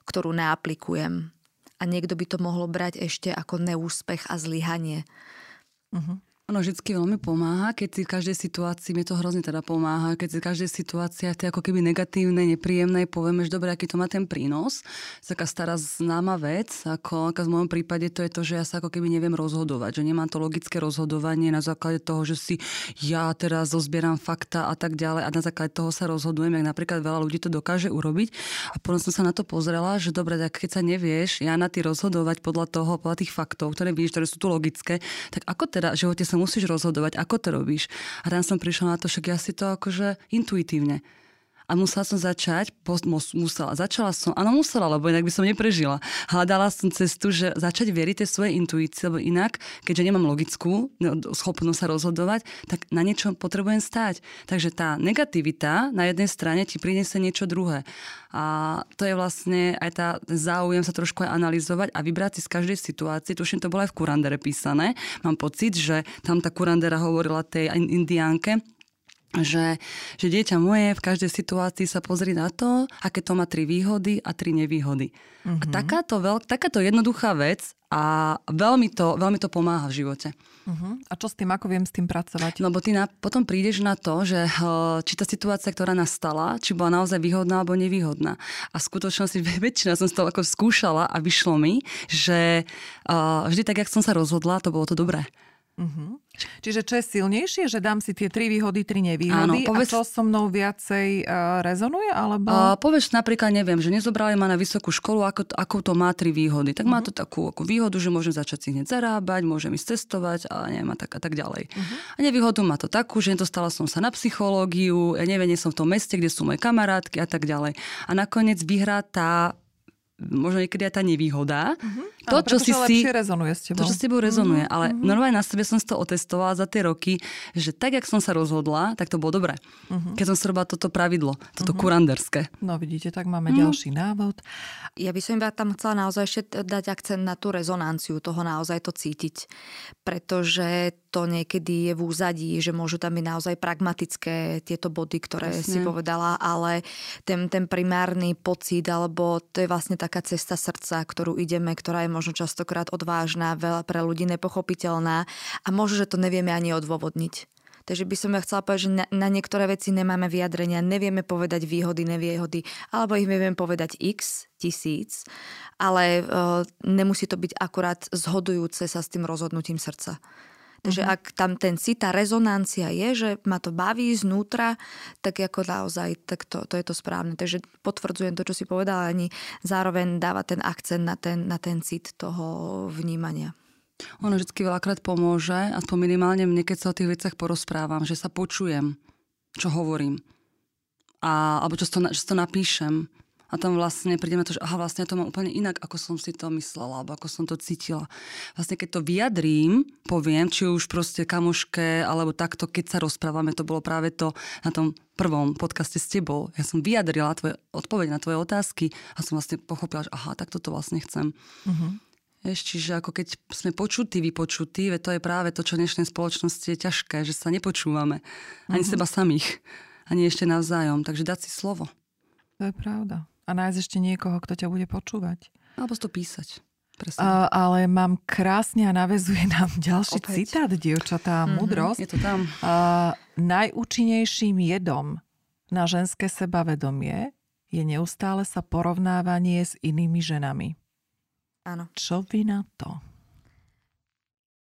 ktorú neaplikujem. A niekto by to mohlo brať ešte ako neúspech a zlyhanie. Uh-huh. Ono vždy veľmi pomáha, keď si v každej situácii, mi to hrozne teda pomáha, keď si v každej situácii tie ako keby negatívne, nepríjemné povieme, že dobre, aký to má ten prínos. Taká stará známa vec, ako, ako v mojom prípade to je to, že ja sa ako keby neviem rozhodovať, že nemám to logické rozhodovanie na základe toho, že si ja teraz zozbieram fakta a tak ďalej a na základe toho sa rozhodujem, jak napríklad veľa ľudí to dokáže urobiť. A potom som sa na to pozrela, že dobre, tak keď sa nevieš, ja na ty rozhodovať podľa toho, podľa tých faktov, ktoré vidíš, ktoré sú tu logické, tak ako teda v živote sa musíš rozhodovať, ako to robíš. A tam som prišla na to, však ja si to akože intuitívne. A musela som začať, musela, začala som, áno musela, lebo inak by som neprežila. Hľadala som cestu, že začať veriť tej svojej intuícii, lebo inak, keďže nemám logickú no, schopnosť sa rozhodovať, tak na niečom potrebujem stáť. Takže tá negativita na jednej strane ti priniesie niečo druhé. A to je vlastne aj tá záujem sa trošku aj analyzovať a vybrať si z každej situácie. Tuším, to bolo aj v Kurandere písané. Mám pocit, že tam tá Kurandera hovorila tej indiánke, že, že dieťa moje v každej situácii sa pozri na to, aké to má tri výhody a tri nevýhody. Mm-hmm. A mhm. takáto, veľ, takáto jednoduchá vec a veľmi to, veľmi to pomáha v živote. Uh-huh. A čo s tým, ako viem s tým pracovať? No bo ty na, potom prídeš na to, že uh, či tá situácia, ktorá nastala, či bola naozaj výhodná alebo nevýhodná. A v skutočnosti väčšina som to ako skúšala a vyšlo mi, že uh, vždy tak, jak som sa rozhodla, to bolo to dobré. Uh-huh. Čiže čo je silnejšie, že dám si tie tri výhody, tri nevýhody Áno, povedz... a čo so mnou viacej uh, rezonuje? Alebo... Uh, povedz napríklad, neviem, že nezobrali ma na vysokú školu, ako, ako to má tri výhody. Tak uh-huh. má to takú ako výhodu, že môžem začať si hneď zarábať, môžem ísť cestovať a neviem, a tak, a tak ďalej. Uh-huh. A nevýhodu má to takú, že nedostala som sa na psychológiu, ja neviem, nie som v tom meste, kde sú moje kamarátky a tak ďalej. A nakoniec vyhrá tá možno niekedy aj tá nevýhoda. Uh-huh. To, čo si si... rezonuje s tebou. To, čo s tebou rezonuje. Uh-huh. Ale uh-huh. normálne na sebe som si to otestovala za tie roky, že tak, jak som sa rozhodla, tak to bolo dobré. Uh-huh. Keď som si robila toto pravidlo, toto uh-huh. kuranderské. No vidíte, tak máme uh-huh. ďalší návod. Ja by som iba tam chcela naozaj ešte dať akcent na tú rezonanciu, toho naozaj to cítiť. Pretože to niekedy je v úzadí, že môžu tam byť naozaj pragmatické tieto body, ktoré Jasne. si povedala, ale ten, ten primárny pocit, alebo to je vlastne taká cesta srdca, ktorú ideme, ktorá je možno častokrát odvážna, veľa pre ľudí nepochopiteľná a možno, že to nevieme ani odôvodniť. Takže by som ja chcela povedať, že na, na niektoré veci nemáme vyjadrenia, nevieme povedať výhody, nevýhody, alebo ich vieme povedať x tisíc, ale uh, nemusí to byť akurát zhodujúce sa s tým rozhodnutím srdca. Takže mm-hmm. ak tam ten cit, tá rezonancia je, že ma to baví znútra, tak ako naozaj, tak to, to je to správne. Takže potvrdzujem to, čo si povedala, ani zároveň dáva ten akcent na ten, na ten cit toho vnímania. Ono vždy veľakrát pomôže, aspoň minimálne mne, keď sa o tých veciach porozprávam, že sa počujem, čo hovorím. A, alebo čo to, čo to napíšem a tam vlastne príde na to, že aha, vlastne ja to mám úplne inak, ako som si to myslela, alebo ako som to cítila. Vlastne keď to vyjadrím, poviem, či už proste kamoške, alebo takto, keď sa rozprávame, to bolo práve to na tom prvom podcaste s tebou. Ja som vyjadrila tvoje odpoveď na tvoje otázky a som vlastne pochopila, že aha, tak toto vlastne chcem. Uh-huh. Vieš, čiže ako keď sme počutí, vypočutí, to je práve to, čo v dnešnej spoločnosti je ťažké, že sa nepočúvame. Ani uh-huh. seba samých, ani ešte navzájom. Takže dať si slovo. To je pravda a nájsť ešte niekoho, kto ťa bude počúvať. Alebo to písať. Uh, ale mám krásne a navezuje nám ďalší Opäť. citát, dievčatá, mm-hmm, múdrosť. Je to tam. Uh, najúčinnejším jedom na ženské sebavedomie je neustále sa porovnávanie s inými ženami. Áno. Čo vy na to?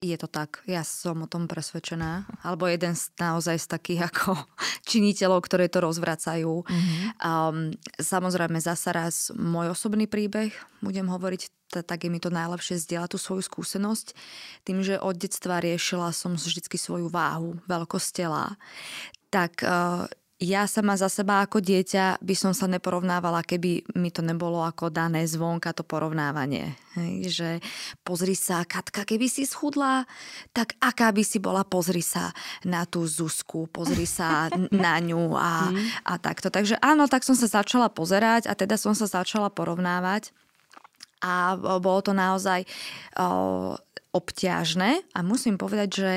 Je to tak, ja som o tom presvedčená. Alebo jeden z, naozaj z takých ako činiteľov, ktoré to rozvracajú. Mm-hmm. Um, samozrejme, zasa raz môj osobný príbeh, budem hovoriť, tak je mi to najlepšie zdieľať tú svoju skúsenosť. Tým, že od detstva riešila som vždy svoju váhu, veľkosť tela, tak uh, ja sama za seba ako dieťa by som sa neporovnávala, keby mi to nebolo ako dané zvonka to porovnávanie. Hej, že pozri sa, Katka, keby si schudla, tak aká by si bola, pozri sa na tú Zuzku, pozri sa na ňu a, mm. a takto. Takže áno, tak som sa začala pozerať a teda som sa začala porovnávať a bolo to naozaj o, obťažné a musím povedať, že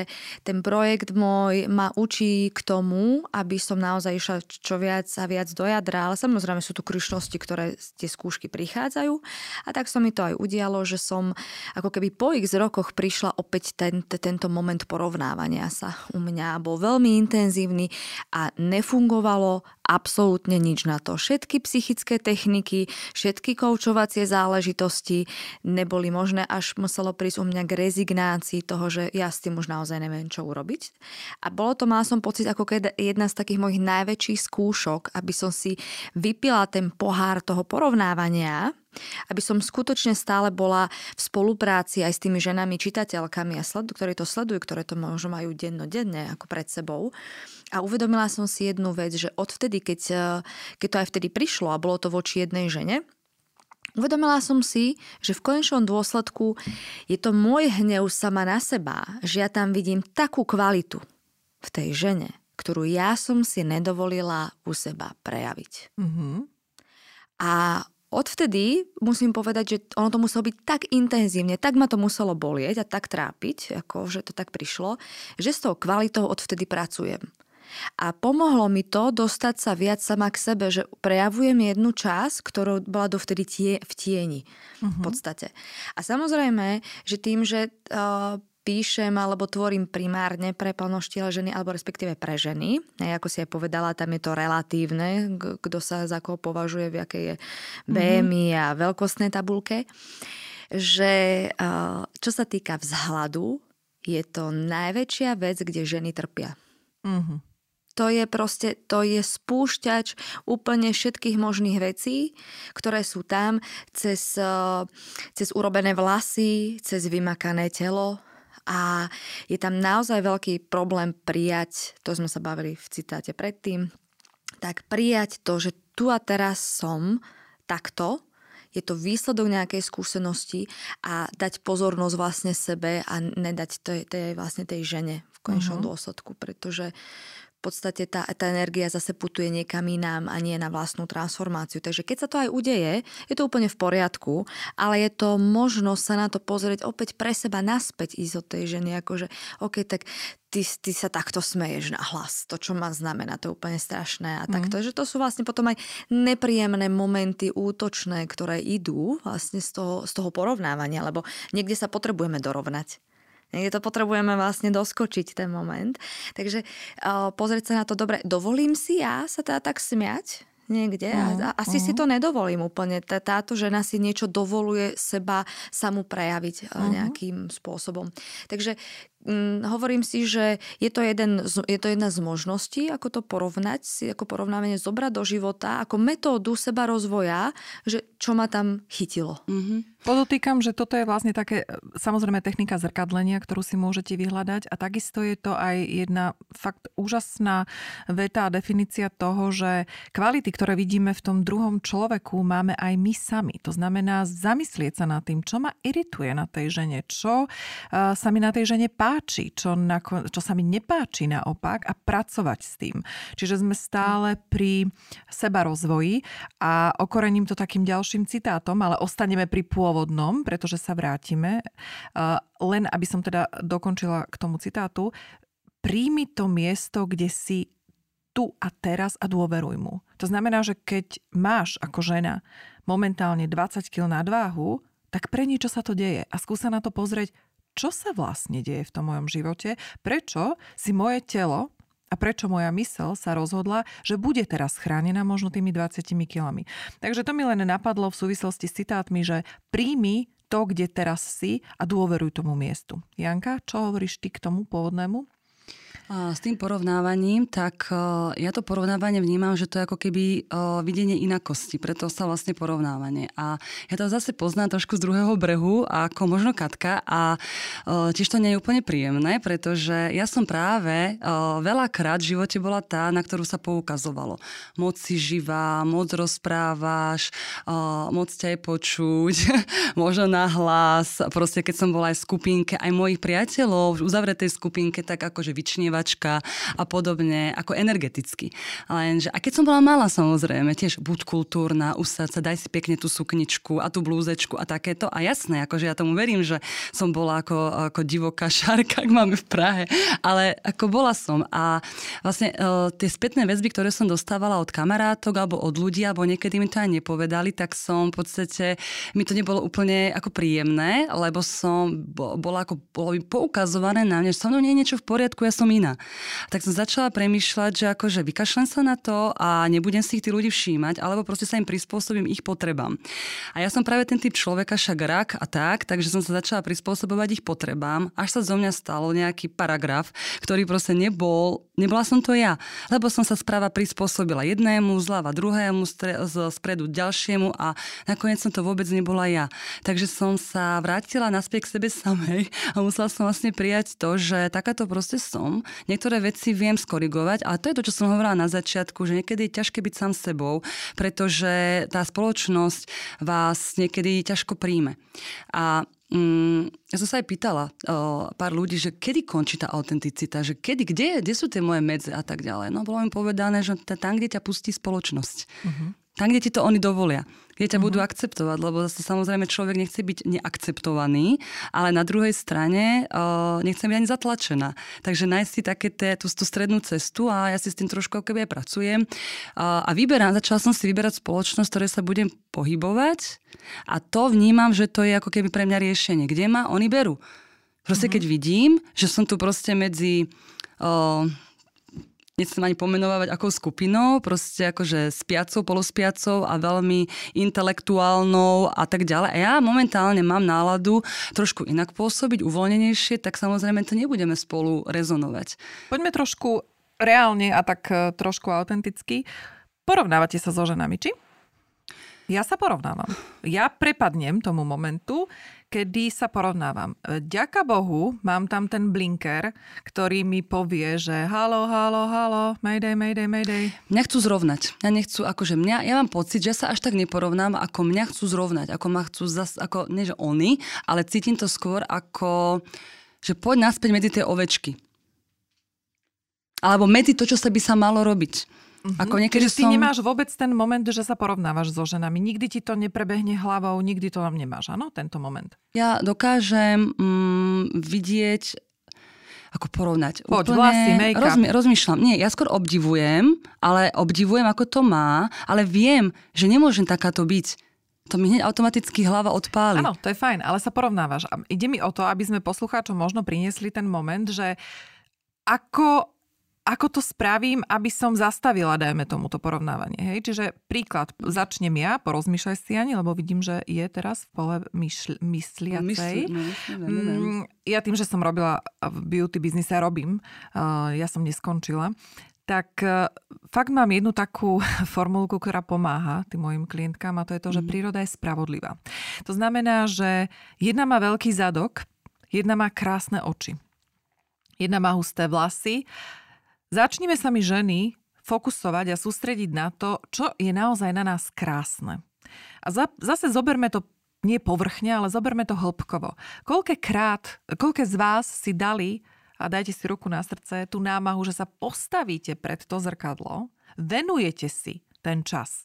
ten projekt môj ma učí k tomu, aby som naozaj išla čo viac a viac do jadra, ale samozrejme sú tu kryšnosti, ktoré tie skúšky prichádzajú a tak som mi to aj udialo, že som ako keby po x rokoch prišla opäť ten, tento moment porovnávania sa u mňa. Bol veľmi intenzívny a nefungovalo absolútne nič na to. Všetky psychické techniky, všetky koučovacie záležitosti neboli možné, až muselo prísť u mňa k rezignácii toho, že ja s tým už naozaj neviem, čo urobiť. A bolo to, mal som pocit, ako keď jedna z takých mojich najväčších skúšok, aby som si vypila ten pohár toho porovnávania, aby som skutočne stále bola v spolupráci aj s tými ženami, čitateľkami, a sled, ktorí to sledujú, ktoré to možno majú dennodenne ako pred sebou. A uvedomila som si jednu vec, že odvtedy, keď, eh, keď to aj vtedy prišlo a bolo to voči jednej žene, Uvedomila som si, že v konečnom dôsledku je to môj hnev sama na seba, že ja tam vidím takú kvalitu v tej žene, ktorú ja som si nedovolila u seba prejaviť. Mm-hmm. A odvtedy musím povedať, že ono to muselo byť tak intenzívne, tak ma to muselo bolieť a tak trápiť, ako že to tak prišlo, že s tou kvalitou odvtedy pracujem. A pomohlo mi to dostať sa viac sama k sebe, že prejavujem jednu časť, ktorú bola dovtedy tie, v tieni uh-huh. v mhm. podstate. A samozrejme, že tým, že uh, píšem alebo tvorím primárne pre plnoštile ženy, alebo respektíve pre ženy. Aj ako si aj povedala, tam je to relatívne, kto sa za koho považuje, v akej je BMI mm-hmm. a veľkostnej tabulke. Že čo sa týka vzhľadu, je to najväčšia vec, kde ženy trpia. Mm-hmm to je proste, to je spúšťač úplne všetkých možných vecí, ktoré sú tam cez, eh, cez urobené vlasy, cez vymakané telo, a je tam naozaj veľký problém prijať, to sme sa bavili v citáte predtým, tak prijať to, že tu a teraz som takto, je to výsledok nejakej skúsenosti a dať pozornosť vlastne sebe a nedať tej, tej, vlastne tej žene v konečnom uh-huh. dôsledku, pretože v podstate tá, tá energia zase putuje niekam inám a nie na vlastnú transformáciu. Takže keď sa to aj udeje, je to úplne v poriadku, ale je to možnosť sa na to pozrieť opäť pre seba naspäť ísť od tej ženy, akože OK, tak ty, ty sa takto smeješ na hlas, to čo má znamená, to je úplne strašné a mm. takto, že to sú vlastne potom aj nepríjemné momenty útočné, ktoré idú vlastne z toho, z toho porovnávania, lebo niekde sa potrebujeme dorovnať. Niekde to potrebujeme vlastne doskočiť ten moment. Takže uh, pozrieť sa na to dobre. Dovolím si ja sa teda tak smiať niekde uh, a asi uh. si to nedovolím úplne. Táto žena si niečo dovoluje seba samu prejaviť uh, nejakým spôsobom. Takže hm, hovorím si, že je to, jeden, je to jedna z možností, ako to porovnať, ako porovnávanie zobrať do života, ako metódu seba rozvoja, že čo ma tam chytilo. Uh-huh. Podotýkam, že toto je vlastne také, e, samozrejme, technika zrkadlenia, ktorú si môžete vyhľadať a takisto je to aj jedna fakt úžasná veta a definícia toho, že kvality, ktoré vidíme v tom druhom človeku, máme aj my sami. To znamená zamyslieť sa nad tým, čo ma irituje na tej žene, čo e, sa mi na tej žene páči, čo, na, čo sa mi nepáči naopak a pracovať s tým. Čiže sme stále pri seba rozvoji a okorením to takým ďalším citátom, ale ostaneme pri pôvodnom, pretože sa vrátime. Len aby som teda dokončila k tomu citátu. Príjmi to miesto, kde si tu a teraz a dôveruj mu. To znamená, že keď máš ako žena momentálne 20 kg nadváhu, tak pre niečo sa to deje a skúsa na to pozrieť, čo sa vlastne deje v tom mojom živote, prečo si moje telo a prečo moja mysel sa rozhodla, že bude teraz chránená možno tými 20 kilami. Takže to mi len napadlo v súvislosti s citátmi, že príjmi to, kde teraz si a dôveruj tomu miestu. Janka, čo hovoríš ty k tomu pôvodnému? S tým porovnávaním, tak e, ja to porovnávanie vnímam, že to je ako keby e, videnie inakosti, preto sa vlastne porovnávanie. A ja to zase poznám trošku z druhého brehu, ako možno Katka a e, tiež to nie je úplne príjemné, pretože ja som práve veľakrát v živote bola tá, na ktorú sa poukazovalo. Moc si živá, moc rozprávaš, moc ťa je počuť, možno na hlas. Proste keď som bola aj v skupinke, aj mojich priateľov v uzavretej skupinke, tak akože vyčnieva speváčka a podobne, ako energeticky. Lenže, a keď som bola malá samozrejme, tiež buď kultúrna, usať sa, daj si pekne tú sukničku a tú blúzečku a takéto. A jasné, akože ja tomu verím, že som bola ako, ako divoká šárka, ak máme v Prahe, ale ako bola som. A vlastne uh, tie spätné väzby, ktoré som dostávala od kamarátok alebo od ľudí, alebo niekedy mi to aj nepovedali, tak som v podstate, mi to nebolo úplne ako príjemné, lebo som bola ako, bolo by poukazované na mňa, že so mnou nie je niečo v poriadku, ja som iná iná. Tak som začala premýšľať, že akože vykašlem sa na to a nebudem si ich tí ľudí všímať, alebo proste sa im prispôsobím ich potrebám. A ja som práve ten typ človeka, však rak a tak, takže som sa začala prispôsobovať ich potrebám, až sa zo mňa stalo nejaký paragraf, ktorý proste nebol, nebola som to ja, lebo som sa správa prispôsobila jednému, zľava druhému, spredu ďalšiemu a nakoniec som to vôbec nebola ja. Takže som sa vrátila naspäť k sebe samej a musela som vlastne prijať to, že takáto proste som. Niektoré veci viem skorigovať, ale to je to, čo som hovorila na začiatku, že niekedy je ťažké byť sám sebou, pretože tá spoločnosť vás niekedy ťažko príjme. A Mm, ja som sa aj pýtala o, pár ľudí, že kedy končí tá autenticita, že kedy, kde, kde sú tie moje medze a tak ďalej. No bolo mi povedané, že tam, kde ťa pustí spoločnosť. Uh-huh. Tam, kde ti to oni dovolia kde ťa uh-huh. budú akceptovať, lebo zase samozrejme človek nechce byť neakceptovaný, ale na druhej strane uh, nechcem byť ani zatlačená. Takže nájsť si také té, tú, tú strednú cestu a ja si s tým trošku keby aj pracujem. Uh, a vyberám, začala som si vyberať spoločnosť, ktoré sa budem pohybovať a to vnímam, že to je ako keby pre mňa riešenie. Kde ma oni berú? Proste uh-huh. keď vidím, že som tu proste medzi uh, nechcem ani pomenovať akou skupinou, proste akože spiacou, polospiacou a veľmi intelektuálnou a tak ďalej. A ja momentálne mám náladu trošku inak pôsobiť, uvoľnenejšie, tak samozrejme to nebudeme spolu rezonovať. Poďme trošku reálne a tak e, trošku autenticky. Porovnávate sa so ženami, či? Ja sa porovnávam. Ja prepadnem tomu momentu, kedy sa porovnávam. Ďaka Bohu, mám tam ten blinker, ktorý mi povie, že halo, halo, halo, mayday, mayday, mayday. Mňa chcú zrovnať. Ja nechcú, akože mňa, ja mám pocit, že sa až tak neporovnám, ako mňa chcú zrovnať, ako ma chcú zas, ako, nie že oni, ale cítim to skôr ako, že poď naspäť medzi tie ovečky. Alebo medzi to, čo sa by sa malo robiť. Uh-huh. Ako niekedy Čiže som... ty nemáš vôbec ten moment, že sa porovnávaš so ženami. Nikdy ti to neprebehne hlavou, nikdy to vám nemáš, áno, tento moment? Ja dokážem mm, vidieť ako porovnať. Poď, Úplne vlasy, make-up. Rozmi- rozmýšľam. Nie, ja skôr obdivujem, ale obdivujem, ako to má, ale viem, že nemôžem takáto byť. To mi hneď automaticky hlava odpáli. Áno, to je fajn, ale sa porovnávaš. Ide mi o to, aby sme poslucháčom možno priniesli ten moment, že ako ako to spravím, aby som zastavila, dajme tomu, to porovnávanie. Hej? Čiže príklad, začnem ja, porozmýšľaj si ani, lebo vidím, že je teraz v pole myšl- mysliacej. No, mm, ja tým, že som robila v beauty biznise, robím, ja som neskončila, tak e, fakt mám jednu takú formulku, ktorá pomáha tým mojim klientkám a to je to, že mhm. príroda je spravodlivá. To znamená, že jedna má veľký zadok, jedna má krásne oči. Jedna má husté vlasy, Začnime sa mi ženy fokusovať a sústrediť na to, čo je naozaj na nás krásne. A za, zase zoberme to nie povrchne, ale zoberme to hĺbkovo. Koľkokrát, koľké z vás si dali, a dajte si ruku na srdce, tú námahu, že sa postavíte pred to zrkadlo, venujete si ten čas.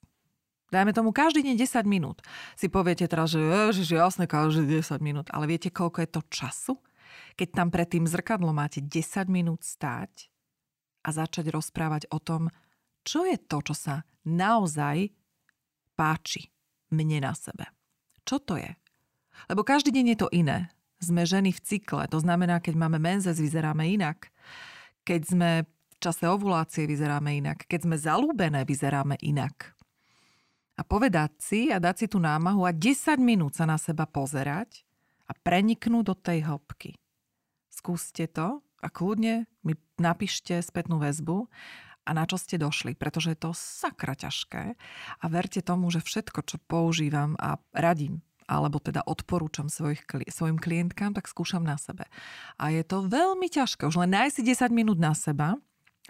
Dajme tomu každý deň 10 minút. Si poviete teraz, že ježiš, jasne, každý 10 minút. Ale viete, koľko je to času? Keď tam pred tým zrkadlom máte 10 minút stáť a začať rozprávať o tom, čo je to, čo sa naozaj páči mne na sebe. Čo to je? Lebo každý deň je to iné. Sme ženy v cykle, to znamená, keď máme menzes, vyzeráme inak. Keď sme v čase ovulácie, vyzeráme inak. Keď sme zalúbené, vyzeráme inak. A povedať si a dať si tú námahu a 10 minút sa na seba pozerať a preniknúť do tej hĺbky. Skúste to a kľudne mi napíšte spätnú väzbu a na čo ste došli, pretože je to sakra ťažké a verte tomu, že všetko, čo používam a radím, alebo teda odporúčam svojich, svojim klientkám, tak skúšam na sebe. A je to veľmi ťažké. Už len nájsť si 10 minút na seba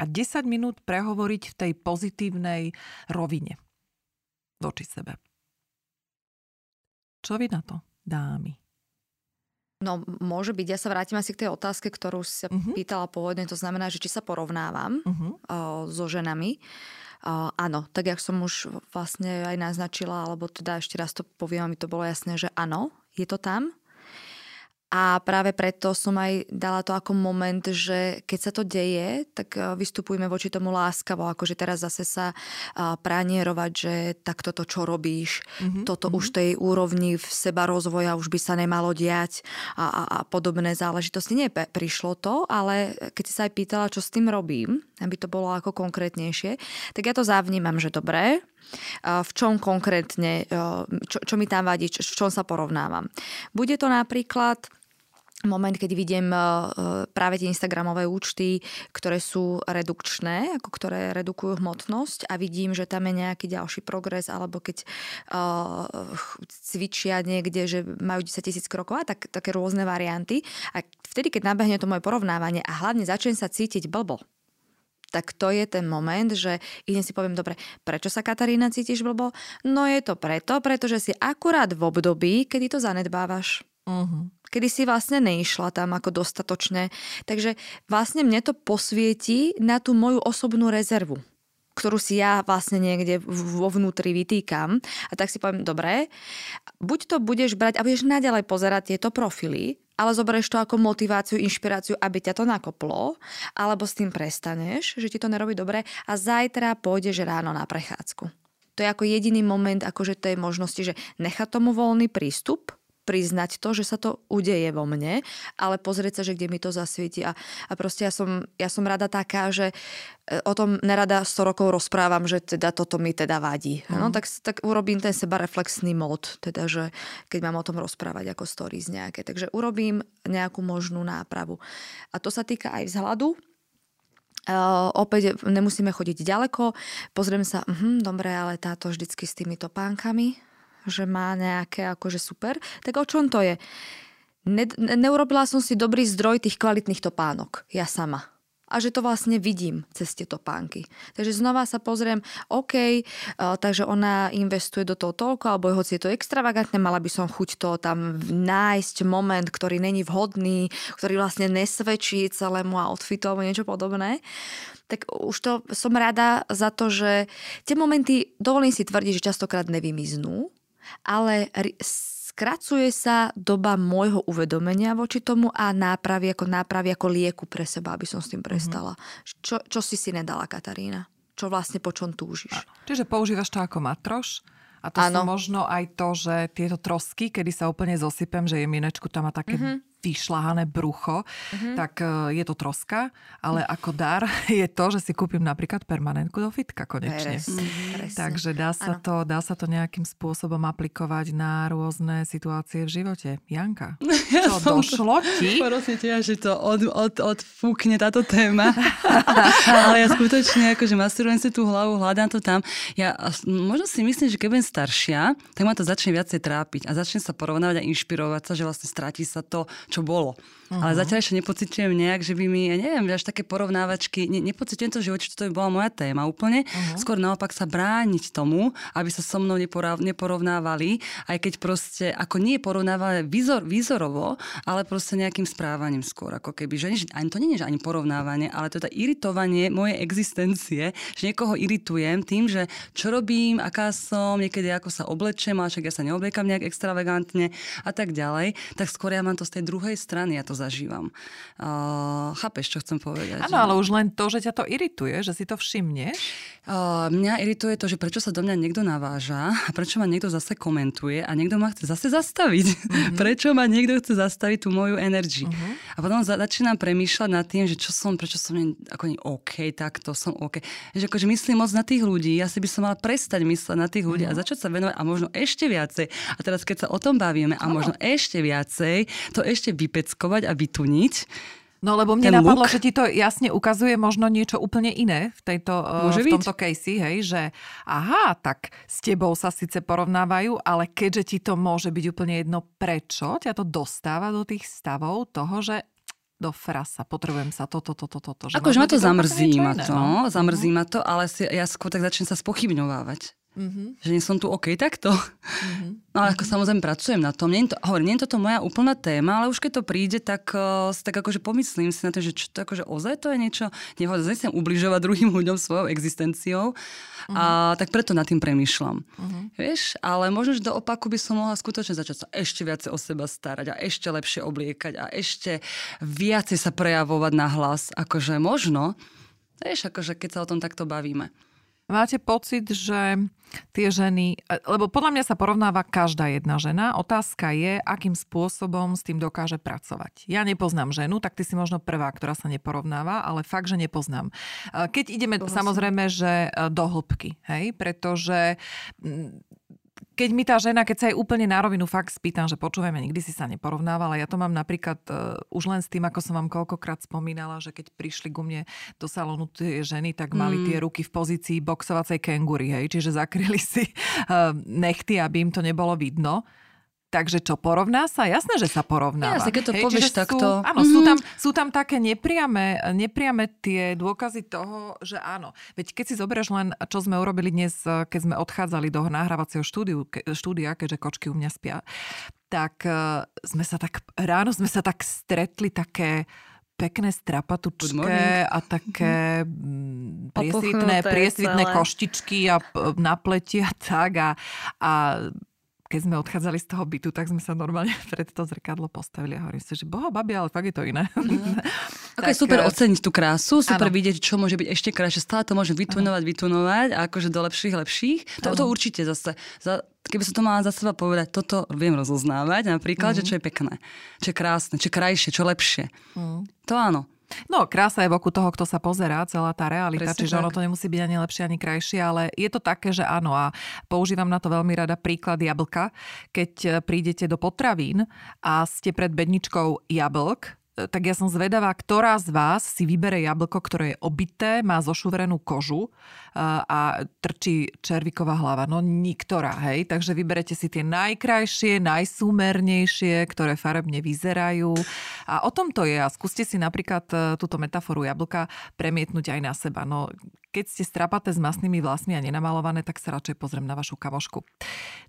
a 10 minút prehovoriť v tej pozitívnej rovine voči sebe. Čo vy na to, dámy? No, môže byť. Ja sa vrátim asi k tej otázke, ktorú sa uh-huh. pýtala pôvodne. To znamená, že či sa porovnávam uh-huh. o, so ženami. O, áno, tak jak som už vlastne aj naznačila, alebo teda ešte raz to poviem, mi to bolo jasné, že áno, je to tam. A práve preto som aj dala to ako moment, že keď sa to deje, tak e, vystupujme voči tomu láskavo, akože teraz zase sa pranierovať, že tak toto, čo robíš, mm-hmm. toto mm-hmm. už tej úrovni v seba rozvoja už by sa nemalo diať a, a, a podobné záležitosti. Nie prišlo to, ale keď si sa aj pýtala, čo s tým robím, aby to bolo ako konkrétnejšie, tak ja to zavnímam, že dobré, v čom konkrétne, čo, čo mi tam vadí, v čom sa porovnávam. Bude to napríklad moment, keď vidím práve tie Instagramové účty, ktoré sú redukčné, ako ktoré redukujú hmotnosť a vidím, že tam je nejaký ďalší progres, alebo keď uh, cvičia niekde, že majú 10 tisíc krokov tak, také rôzne varianty. A vtedy, keď nabehne to moje porovnávanie a hlavne začnem sa cítiť blbo, tak to je ten moment, že idem si poviem, dobre, prečo sa Katarína cítiš blbo? No je to preto, pretože si akurát v období, kedy to zanedbávaš. Uh-huh. Kedy si vlastne neišla tam ako dostatočne. Takže vlastne mne to posvieti na tú moju osobnú rezervu ktorú si ja vlastne niekde vo vnútri vytýkam. A tak si poviem, dobre, buď to budeš brať a budeš naďalej pozerať tieto profily, ale zoberieš to ako motiváciu, inšpiráciu, aby ťa to nakoplo, alebo s tým prestaneš, že ti to nerobí dobre a zajtra pôjdeš ráno na prechádzku. To je ako jediný moment akože tej možnosti, že nechať tomu voľný prístup, priznať to, že sa to udeje vo mne, ale pozrieť sa, že kde mi to zasvieti. A, a proste ja som, ja som rada taká, že e, o tom nerada 100 rokov rozprávam, že teda toto mi teda vadí. Mm. No, tak, tak urobím ten sebareflexný mod, teda, že keď mám o tom rozprávať ako stories nejaké. Takže urobím nejakú možnú nápravu. A to sa týka aj vzhľadu, Uh, opäť nemusíme chodiť ďaleko, pozrieme sa, uh, dobre, ale táto vždycky s týmito pánkami, že má nejaké akože super, tak o čom to je? Ne, neurobila som si dobrý zdroj tých kvalitných topánok, ja sama. A že to vlastne vidím cez tieto pánky. Takže znova sa pozriem, OK, uh, takže ona investuje do toho toľko, alebo hoci je to extravagantné, mala by som chuť to tam nájsť moment, ktorý není vhodný, ktorý vlastne nesvedčí celému outfitu alebo niečo podobné. Tak už to som rada za to, že tie momenty, dovolím si tvrdiť, že častokrát nevymiznú, ale skracuje sa doba môjho uvedomenia voči tomu a nápravy ako nápravy ako lieku pre seba, aby som s tým mhm. prestala. Mm-hmm. Čo, čo si si nedala, Katarína? Čo vlastne po čom túžiš? Čiže používaš to ako matroš? A to ano. sú možno aj to, že tieto trosky, kedy sa úplne zosypem, že je minečku tam má také mm-hmm vyšľahané brucho, mm-hmm. tak uh, je to troska, ale ako dar je to, že si kúpim napríklad permanentku do fitka konečne. Mm-hmm. Takže dá sa, to, dá sa to nejakým spôsobom aplikovať na rôzne situácie v živote. Janka, ja čo, došlo to, ti? Prosím ťa, že to od, od, odfúkne táto téma. ale ja skutočne akože masturujem si tú hlavu, hľadám to tam. Ja možno si myslím, že keď budem staršia, tak ma to začne viacej trápiť a začne sa porovnávať a inšpirovať sa, že vlastne stráti sa to, čo bolo. Uh-huh. Ale zatiaľ ešte nepocitujem nejak, že by mi, ja neviem, až také porovnávačky, ne, nepocitujem to v živote, že to by bola moja téma úplne. Uh-huh. Skôr naopak sa brániť tomu, aby sa so mnou neporovnávali, aj keď proste, ako nie porovnávali výzor, výzorovo, ale proste nejakým správaním skôr. Ako keby, že ani to nie je že ani porovnávanie, ale to je to iritovanie mojej existencie, že niekoho iritujem tým, že čo robím, aká som, niekedy ako sa oblečem, ale však ja sa neobliekam nejak extravagantne a tak ďalej, tak skôr ja mám to z tej druhej strany ja to zažívam. Uh, chápeš, čo chcem povedať? Áno, ale už len to, že ťa to irituje, že si to všimne. Uh, mňa irituje to, že prečo sa do mňa niekto naváža a prečo ma niekto zase komentuje a niekto ma chce zase zastaviť. Uh-huh. prečo ma niekto chce zastaviť tú moju energiu. Uh-huh. A potom začínam premýšľať nad tým, že čo som, prečo som nie, ako nie OK, takto som OK. Že akože myslím moc na tých ľudí, ja si by som mala prestať mysleť na tých ľudí uh-huh. a začať sa venovať a možno ešte viacej. A teraz keď sa o tom bavíme a možno ešte viacej, to ešte vypeckovať a vytuniť. No lebo mne napadlo, look. že ti to jasne ukazuje možno niečo úplne iné v, tejto, eh, Môže v tomto casey, hej, že aha, tak s tebou sa síce porovnávajú, ale keďže ti to môže byť úplne jedno, prečo ťa to dostáva do tých stavov toho, že do frasa, potrebujem sa toto, toto, toto. Akože ma to zamrzí ma to, no? zamrzí ma to, ale si, ja skôr tak začnem sa spochybňovávať Mm-hmm. Že nie som tu OK takto. Mm-hmm. No ale ako samozrejme pracujem na tom. Nie je to, hovorím, nie je toto moja úplná téma, ale už keď to príde, tak, uh, tak akože pomyslím si na to, že čo to akože ozaj to je niečo, nevhodné, nechcem ubližovať druhým ľuďom svojou existenciou. Mm-hmm. A tak preto nad tým premyšľam. Mm-hmm. Vieš, ale možno, že do opaku by som mohla skutočne začať sa ešte viacej o seba starať a ešte lepšie obliekať a ešte viacej sa prejavovať na hlas. Akože možno, vieš, akože keď sa o tom takto bavíme. Máte pocit, že tie ženy, lebo podľa mňa sa porovnáva každá jedna žena, otázka je, akým spôsobom s tým dokáže pracovať. Ja nepoznám ženu, tak ty si možno prvá, ktorá sa neporovnáva, ale fakt, že nepoznám. Keď ideme Pohľadne. samozrejme, že e, do hĺbky, hej, pretože keď mi tá žena, keď sa jej úplne na rovinu fakt spýtam, že počúvajme, nikdy si sa neporovnávala. Ja to mám napríklad uh, už len s tým, ako som vám koľkokrát spomínala, že keď prišli ku mne do salónu tie ženy, tak mali mm. tie ruky v pozícii boxovacej kengury, hej, čiže zakryli si uh, nechty, aby im to nebolo vidno. Takže čo, porovná sa? Jasné, že sa porovnáva. Ja, keď to Hej, povieš takto. áno, mm-hmm. sú, tam, sú tam také nepriame, nepriame tie dôkazy toho, že áno. Veď keď si zoberieš len, čo sme urobili dnes, keď sme odchádzali do nahrávacieho štúdiu, ke, štúdia, keďže kočky u mňa spia, tak uh, sme sa tak, ráno sme sa tak stretli také pekné strapatučké a také mm, priesvitné, priesvitné koštičky a na pleti a tak a, a keď sme odchádzali z toho bytu, tak sme sa normálne pred to zrkadlo postavili a hovorím si, že boha babi, ale fakt je to iné. Mm. tak, super eh, oceniť tú krásu, super ano. vidieť, čo môže byť ešte krajšie, stále to môže vytunovať, vytunovať a akože do lepších, lepších. To, to určite zase. Za, keby som to mala za seba povedať, toto viem rozoznávať napríklad, mm. že čo je pekné, čo je krásne, čo je krajšie, čo lepšie. Mm. To áno. No, krása je v oku toho, kto sa pozerá, celá tá realita, Presne čiže tak. ono to nemusí byť ani lepšie, ani krajšie, ale je to také, že áno a používam na to veľmi rada príklad jablka. Keď prídete do potravín a ste pred bedničkou jablk, E, tak ja som zvedavá, ktorá z vás si vybere jablko, ktoré je obité, má zošuverenú kožu e, a trčí červiková hlava. No niktorá, hej. Takže vyberete si tie najkrajšie, najsúmernejšie, ktoré farebne vyzerajú. A o tom to je. A skúste si napríklad e, túto metaforu jablka premietnúť aj na seba. No, keď ste strapaté s masnými vlasmi a nenamalované, tak sa radšej pozriem na vašu kavošku.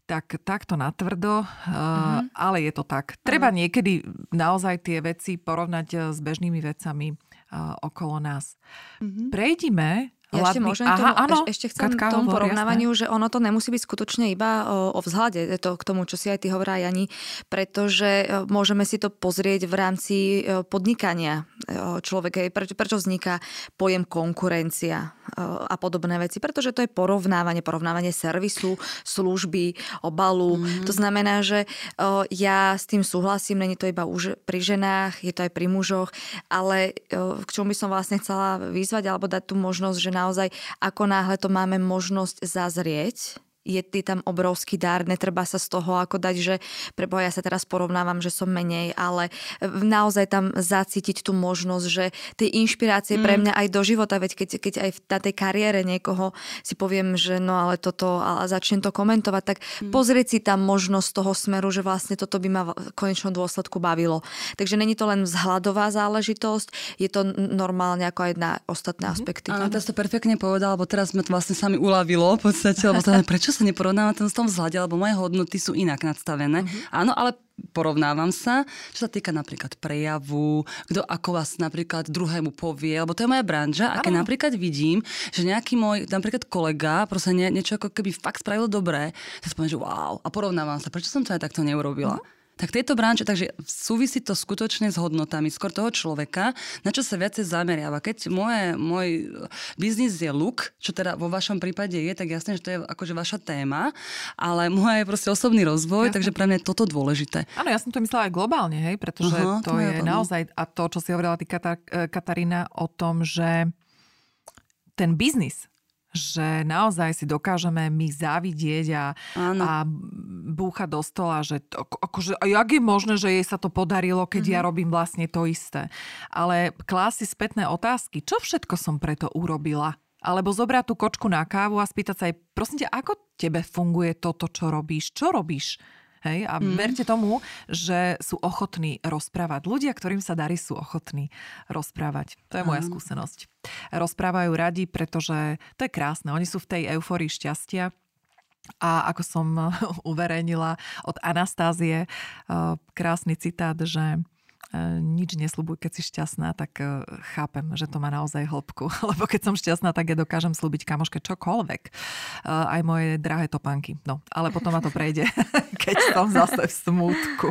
Tak takto natvrdo, mm-hmm. ale je to tak. Treba mm. niekedy naozaj tie veci porovnať eh, s bežnými vecami uh, okolo nás. Mm-hmm. Prejdime ja ešte môžem Aha, tomu, áno, ešte chcem Katka, tomu hovor, porovnávaniu, jasné. že ono to nemusí byť skutočne iba o, o vzhľade, to k tomu, čo si aj ty hovorá, Jani, pretože e, môžeme si to pozrieť v rámci e, podnikania e, človeka. Prečo, prečo vzniká pojem konkurencia a podobné veci? Pretože to je porovnávanie, porovnávanie servisu, služby, obalu. Mm-hmm. To znamená, že ja s tým súhlasím, není to iba už pri ženách, je to aj pri mužoch, ale k čomu by som vlastne chcela vyzvať alebo dať tú možnosť, že naozaj ako náhle to máme možnosť zazrieť, je tam obrovský dar, netreba sa z toho ako dať, že preboha ja sa teraz porovnávam, že som menej, ale naozaj tam zacítiť tú možnosť, že tie inšpirácie mm. pre mňa aj do života, veď keď, keď aj na tej kariére niekoho si poviem, že no ale toto a začnem to komentovať, tak mm. pozrieť si tam možnosť toho smeru, že vlastne toto by ma v konečnom dôsledku bavilo. Takže není to len vzhľadová záležitosť, je to normálne ako aj na ostatné mm. aspekty. Áno, to to perfektne povedal, lebo teraz sme to vlastne sami uľavilo v podstate, lebo prečo sa neporovnávam v tom vzhľade, lebo moje hodnoty sú inak nadstavené. Uh-huh. Áno, ale porovnávam sa, čo sa týka napríklad prejavu, kto ako vás napríklad druhému povie, lebo to je moja branža a keď napríklad vidím, že nejaký môj napríklad kolega proste nie, niečo ako keby fakt spravil dobré, tak si poviem, že wow, a porovnávam sa, prečo som to aj takto neurobila. Uh-huh tak tieto branže, takže súvisí to skutočne s hodnotami skôr toho človeka, na čo sa viacej zameriava. Keď moje, môj biznis je look, čo teda vo vašom prípade je, tak jasne, že to je akože vaša téma, ale môj je proste osobný rozvoj, jasne. takže pre mňa je toto dôležité. Áno, ja som to myslela aj globálne, hej, pretože uh-huh, to, to je, je naozaj, a to, čo si hovorila ty, Katarína, o tom, že ten biznis že naozaj si dokážeme my závidieť a, a búchať do stola, že to, akože, jak je možné, že jej sa to podarilo, keď mm-hmm. ja mhm. robím vlastne to isté. Ale klási spätné otázky, čo všetko som preto urobila? Alebo zobrať tú kočku na kávu a spýtať sa aj, prosím ťa, ako tebe funguje toto, čo robíš? Čo robíš? Hej? A mm. verte tomu, že sú ochotní rozprávať. Ľudia, ktorým sa darí, sú ochotní rozprávať. To je moja mm. skúsenosť. Rozprávajú radi, pretože to je krásne. Oni sú v tej euforii šťastia A ako som uverejnila od Anastázie, krásny citát, že nič nesľubuj, keď si šťastná, tak chápem, že to má naozaj hĺbku. Lebo keď som šťastná, tak ja dokážem slúbiť kamoške čokoľvek. Aj moje drahé topánky. No, ale potom ma to prejde, keď som zase v smútku.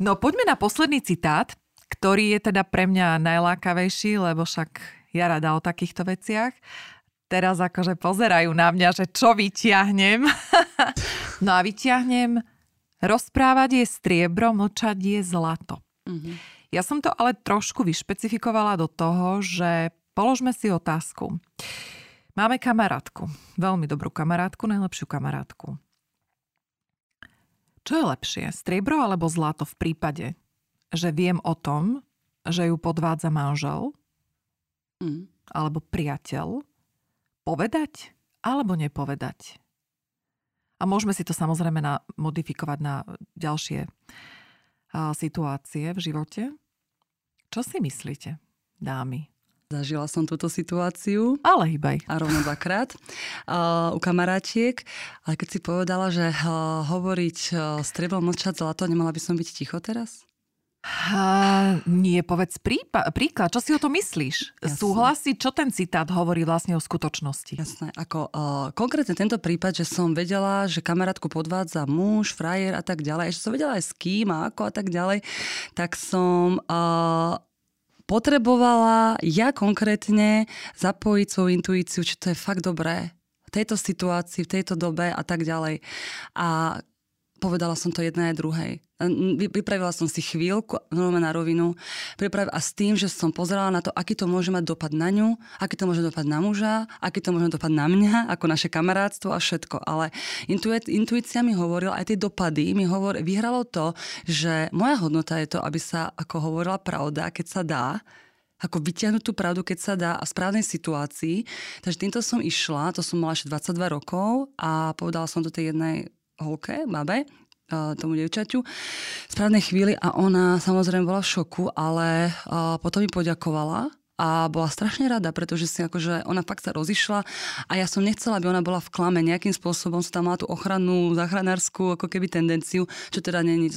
No, poďme na posledný citát, ktorý je teda pre mňa najlákavejší, lebo však ja rada o takýchto veciach. Teraz akože pozerajú na mňa, že čo vyťahnem. no a vyťahnem rozprávať je striebro, mlčať je zlato. Mm-hmm. Ja som to ale trošku vyšpecifikovala do toho, že položme si otázku. Máme kamarátku, veľmi dobrú kamarátku, najlepšiu kamarátku. Čo je lepšie, striebro alebo zlato v prípade, že viem o tom, že ju podvádza manžel mm. alebo priateľ, povedať alebo nepovedať? A môžeme si to samozrejme na, modifikovať na ďalšie situácie v živote. Čo si myslíte, dámy? Zažila som túto situáciu. Ale hýbaj. A rovno dvakrát uh, u kamarátiek. Ale keď si povedala, že uh, hovoriť uh, strieblo mlčať zlato, nemala by som byť ticho teraz? Uh, nie, povedz prípa- príklad, čo si o to myslíš? Jasne. Súhlasí, čo ten citát hovorí vlastne o skutočnosti? Jasné, ako uh, konkrétne tento prípad, že som vedela, že kamarátku podvádza muž, frajer a tak ďalej, ešte som vedela aj s kým a ako a tak ďalej, tak som uh, potrebovala ja konkrétne zapojiť svoju intuíciu, či to je fakt dobré v tejto situácii, v tejto dobe a tak ďalej. A povedala som to jednej aj druhej. Pripravila som si chvíľku, normálne na rovinu, a s tým, že som pozerala na to, aký to môže mať dopad na ňu, aký to môže dopad na muža, aký to môže dopad na mňa, ako naše kamarátstvo a všetko. Ale intuícia mi hovorila, aj tie dopady mi hovor, vyhralo to, že moja hodnota je to, aby sa, ako hovorila pravda, keď sa dá, ako vyťahnuť tú pravdu, keď sa dá a v správnej situácii. Takže týmto som išla, to som mala ešte 22 rokov a povedala som to tej jednej holke, babe, tomu devčaťu v správnej chvíli a ona samozrejme bola v šoku, ale potom mi poďakovala a bola strašne rada, pretože si akože ona fakt sa rozišla a ja som nechcela, aby ona bola v klame. Nejakým spôsobom sa tam mala tú ochrannú, záchranárskú ako keby tendenciu, čo teda ne, ne,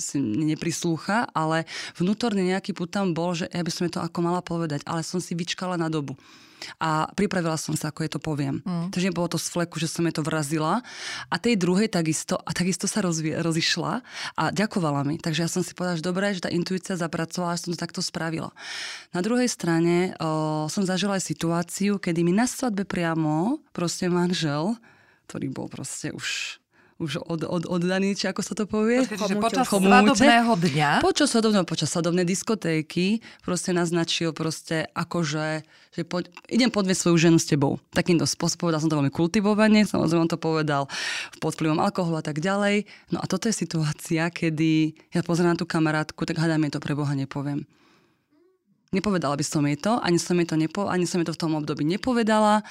neprislúcha, ale vnútorne nejaký put tam bol, že ja by som to ako mala povedať, ale som si vyčkala na dobu a pripravila som sa, ako je to poviem. Mm. Takže nebolo to z fleku, že som je to vrazila. A tej druhej takisto, a takisto sa rozvie, rozišla a ďakovala mi. Takže ja som si povedala, že dobré, že tá intuícia zapracovala, že som to takto spravila. Na druhej strane o, som zažila aj situáciu, kedy mi na svadbe priamo proste manžel, ktorý bol proste už už od, od, oddaný, či ako sa to povie. Počkej, počas svadobného dňa? Počas svadobného, počas svadobnej diskotéky proste naznačil proste akože, že poď, idem podviesť svoju ženu s tebou. Takýmto spôsobom, povedal som to veľmi kultivovane, samozrejme on to povedal pod vplyvom alkoholu a tak ďalej. No a toto je situácia, kedy ja pozerám na tú kamarátku, tak hádam jej to pre Boha nepoviem. Nepovedala by som jej to, ani som jej to, nepo, ani som jej to v tom období nepovedala.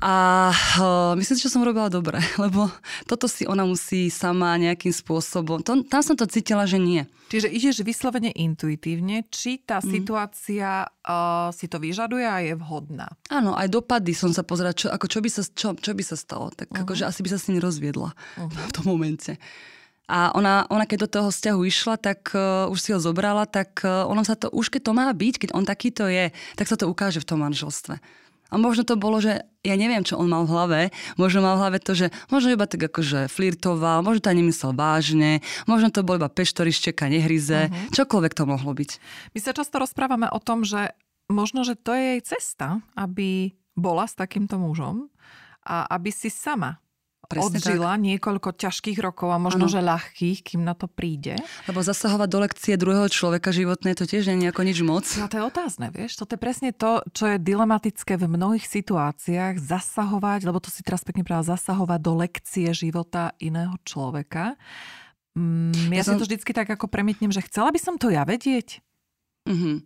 A uh, myslím si, že som robila dobre, lebo toto si ona musí sama nejakým spôsobom. To, tam som to cítila, že nie. Čiže ideš vyslovene intuitívne, či tá mm. situácia uh, si to vyžaduje a je vhodná. Áno, aj dopady som sa pozerala, čo, ako čo, by sa, čo, čo by sa stalo. Tak uh-huh. akože asi by sa s ním rozviedla uh-huh. v tom momente. A ona, ona keď do toho vzťahu išla, tak uh, už si ho zobrala, tak uh, ono sa to, už keď to má byť, keď on takýto je, tak sa to ukáže v tom manželstve. A možno to bolo, že ja neviem, čo on mal v hlave. Možno mal v hlave to, že možno iba tak akože flirtoval, možno to aj nemyslel vážne, možno to bol iba peš, ktorý šteka, nehryze, uh-huh. čokoľvek to mohlo byť. My sa často rozprávame o tom, že možno, že to je jej cesta, aby bola s takýmto mužom a aby si sama Presne odžila tak. niekoľko ťažkých rokov a možno, ano. že ľahkých, kým na to príde. Lebo zasahovať do lekcie druhého človeka životné, to tiež nie je ako nič moc. No to je otázne, vieš. Toto je presne to, čo je dilematické v mnohých situáciách. Zasahovať, lebo to si teraz pekne práve zasahovať do lekcie života iného človeka. Mm, ja, ja som... to vždycky tak ako premietnem, že chcela by som to ja vedieť. Mm-hmm.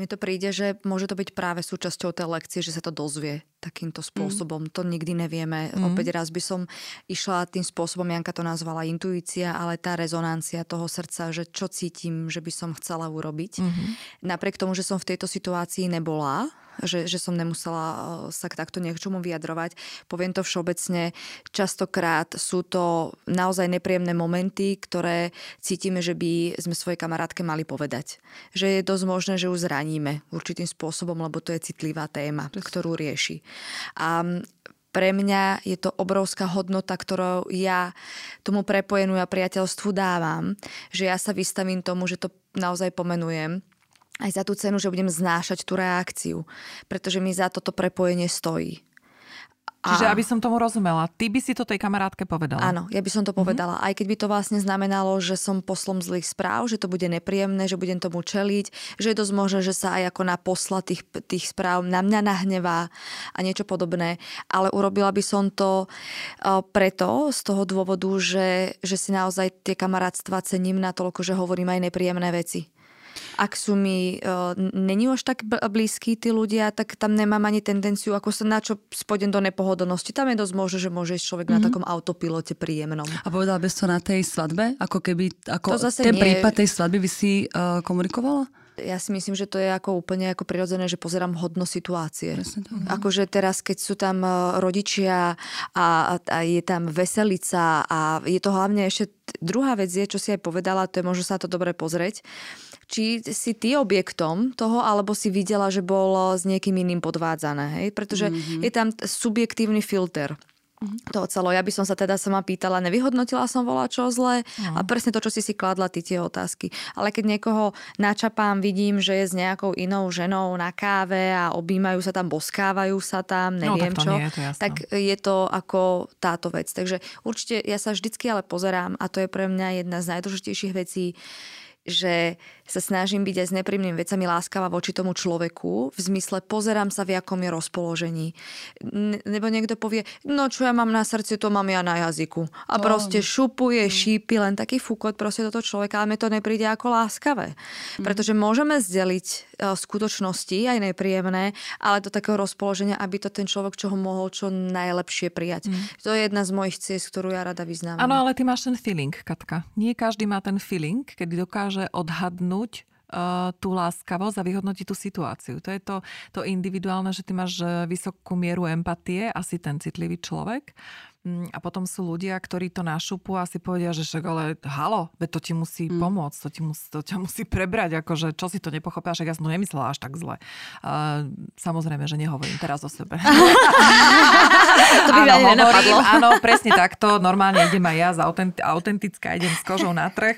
Mne to príde, že môže to byť práve súčasťou tej lekcie, že sa to dozvie takýmto spôsobom. Mm. To nikdy nevieme. Mm. Opäť raz by som išla tým spôsobom, Janka to nazvala intuícia, ale tá rezonancia toho srdca, že čo cítim, že by som chcela urobiť. Mm-hmm. Napriek tomu, že som v tejto situácii nebola, že, že som nemusela eh, sa k takto niečomu vyjadrovať. Poviem to všeobecne, častokrát sú to naozaj nepríjemné momenty, ktoré cítime, že by sme svojej kamarátke mali povedať. Že je dosť možné, že ju zraníme určitým spôsobom, lebo to je citlivá téma, ktorú rieši. A pre mňa je to obrovská hodnota, ktorou ja tomu prepojenú a priateľstvu dávam, že ja sa vystavím tomu, že to naozaj pomenujem aj za tú cenu, že budem znášať tú reakciu, pretože mi za toto prepojenie stojí. Čiže aby som tomu rozumela, ty by si to tej kamarátke povedala? Áno, ja by som to mhm. povedala. Mm-hmm. Aj keď by to vlastne znamenalo, že som poslom zlých správ, že to bude nepríjemné, že budem tomu čeliť, že je dosť možné, že sa aj ako na posla tých, tých správ na mňa nahnevá a niečo podobné. Ale urobila by som to preto, z toho dôvodu, že, že si naozaj tie kamarátstva cením natoľko, že hovorím aj nepríjemné veci ak sú mi, uh, není už tak blízky tí ľudia, tak tam nemám ani tendenciu, ako sa na čo spodem do nepohodlnosti. Tam je dosť možné, že môže človek mm-hmm. na mhm. takom autopilote príjemnom. A povedala by to na tej svadbe? Ako keby, ako to zase ten nie... prípad tej svadby by si uh, komunikovala? Ja si myslím, že to je ako úplne ako prirodzené, že pozerám hodno situácie. Akože teraz, keď sú tam e, rodičia a, a je tam veselica a je to hlavne ešte druhá vec je, čo si aj povedala, to je možno sa to dobre pozrieť, či si ty objektom toho, alebo si videla, že bol s niekým iným podvádzané. Hej? Pretože mm-hmm. je tam subjektívny filter toho celo. Ja by som sa teda sama pýtala, nevyhodnotila som volá čo zle no. a presne to, čo si si kladla, ty tie otázky. Ale keď niekoho načapám, vidím, že je s nejakou inou ženou na káve a objímajú sa tam, boskávajú sa tam, no, neviem no, tak čo, nie, to tak je to ako táto vec. Takže určite ja sa vždycky ale pozerám a to je pre mňa jedna z najdôležitejších vecí, že sa snažím byť aj s neprímnymi vecami láskavá voči tomu človeku, v zmysle pozerám sa v akom je rozpoložení. Nebo niekto povie, no čo ja mám na srdci, to mám ja na jazyku. A to... proste šupuje, mm. šípi, len taký fúkot proste toto človeka, ale mi to nepríde ako láskavé. Mm. Pretože môžeme zdeliť e, skutočnosti, aj nepríjemné, ale do takého rozpoloženia, aby to ten človek, čo ho mohol čo najlepšie prijať. Mm. To je jedna z mojich ciest, ktorú ja rada vyznám. Áno, ale ty máš ten feeling, Katka. Nie každý má ten feeling, kedy dokáže odhadnúť vyhodnúť uh, tú láskavosť a vyhodnotiť tú situáciu. To je to, to individuálne, že ty máš uh, vysokú mieru empatie, asi ten citlivý človek. Mm, a potom sú ľudia, ktorí to našupu a si povedia, že však ale halo, veď to ti musí mm. pomôcť, to, ti musí, to ťa musí prebrať, akože čo si to nepochopia, však ja som to nemyslela až tak zle. Uh, samozrejme, že nehovorím teraz o sebe. to by áno, hovorím, áno, presne takto, normálne idem aj ja za autent, autentická, idem s kožou na trh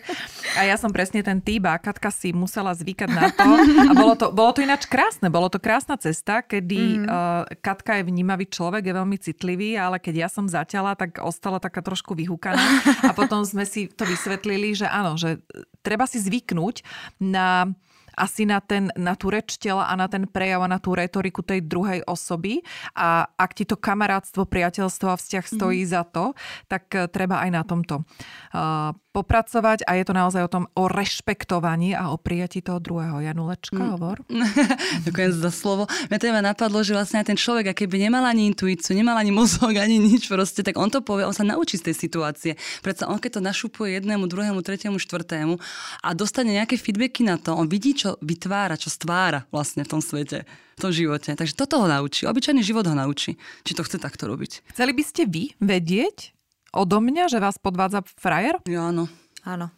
a ja som presne ten typ a Katka si musela zvykať na to a bolo to, bolo to ináč krásne, bolo to krásna cesta, kedy mm. uh, Katka je vnímavý človek, je veľmi citlivý, ale keď ja som zatiaľ zatiaľa, tak ostala taká trošku vyhúkaná. A potom sme si to vysvetlili, že áno, že treba si zvyknúť na asi na, ten, na tú reč tela a na ten prejav a na tú retoriku tej druhej osoby a ak ti to kamarátstvo, priateľstvo a vzťah stojí mm. za to, tak eh, treba aj na tomto uh, popracovať a je to naozaj o tom, o rešpektovaní a o prijatí toho druhého. Janulečka, mm. hovor. Ďakujem za slovo. Mňa teda napadlo, že vlastne aj ten človek, a keby nemal ani intuíciu, nemal ani mozog, ani nič proste, tak on to povie, on sa naučí z tej situácie. Predsa on keď to našupuje jednému, druhému, tretiemu, štvrtému a dostane nejaké feedbacky na to, on vidí, čo vytvára, čo stvára vlastne v tom svete v tom živote. Takže toto ho naučí. Obyčajný život ho naučí, či to chce takto robiť. Chceli by ste vy vedieť, odo mňa, že vás podvádza frajer? Ja, áno. Áno.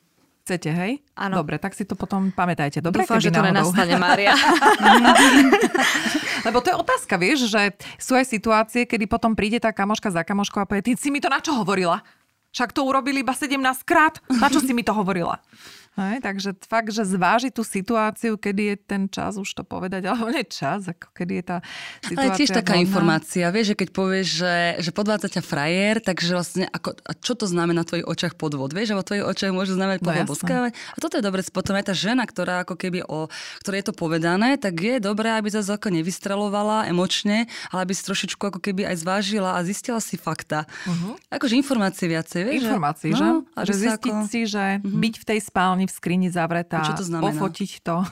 Chcete, hej? Áno. Dobre, tak si to potom pamätajte. Dobre, Dúfam, že to náhodou. nenastane, Mária. Lebo to je otázka, vieš, že sú aj situácie, kedy potom príde tá kamoška za kamoškou a povie, ty si mi to na čo hovorila? Však to urobili iba 17 krát. Na čo si mi to hovorila? Hej, takže fakt, že zváži tú situáciu, kedy je ten čas už to povedať, alebo nie čas, ako kedy je tá situácia Ale tiež taká vhodná. informácia, vieš, že keď povieš, že, že podvádza ťa frajer, takže vlastne ako, a čo to znamená na tvojich očiach podvod, vieš, že vo tvojich očiach môže znamenať podvod no, A toto je dobre, potom aj tá žena, ktorá ako keby o ktorej je to povedané, tak je dobré, aby sa ako nevystrelovala emočne, ale aby si trošičku ako keby aj zvážila a zistila si fakta. Uh-huh. Akože informácie viacej, vieš? Informácie, že? No, že zistiť ako... si, že uh-huh. byť v tej spálni v skrini zavretá, Čo to znamená? ofotiť to.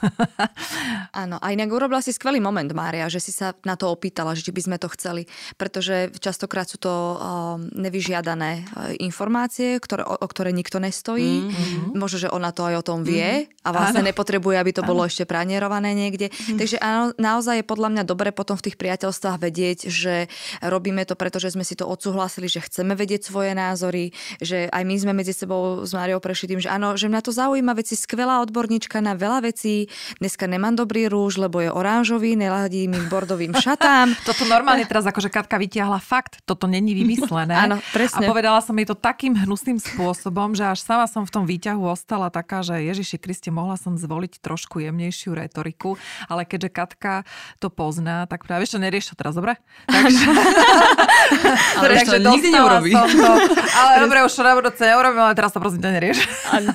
Áno, a inak urobila si skvelý moment, Mária, že si sa na to opýtala, že či by sme to chceli, pretože častokrát sú to uh, nevyžiadané uh, informácie, ktoré, o, o ktoré nikto nestojí. Mm-hmm. Možno, že ona to aj o tom vie mm-hmm. a vlastne áno. nepotrebuje, aby to áno. bolo ešte pranierované niekde. Mm-hmm. Takže áno, naozaj je podľa mňa dobre potom v tých priateľstvách vedieť, že robíme to, pretože sme si to odsúhlasili, že chceme vedieť svoje názory, že aj my sme medzi sebou s Máriou prešli tým, že áno, že mňa to zaujíma, veci skvelá odborníčka na veľa vecí. Dneska nemám dobrý rúž, lebo je oranžový, neladí mi bordovým šatám. toto normálne teraz akože Katka vytiahla fakt, toto není vymyslené. áno, presne. A povedala som jej to takým hnusným spôsobom, že až sama som v tom výťahu ostala taká, že Ježiši Kriste, mohla som zvoliť trošku jemnejšiu retoriku, ale keďže Katka to pozná, tak práve čo nerieš to teraz, dobre? Takže, ale takže to nikdy neurobí. To, ale dobre, už to neurobím, ale teraz to prosím to nerieš. Áno,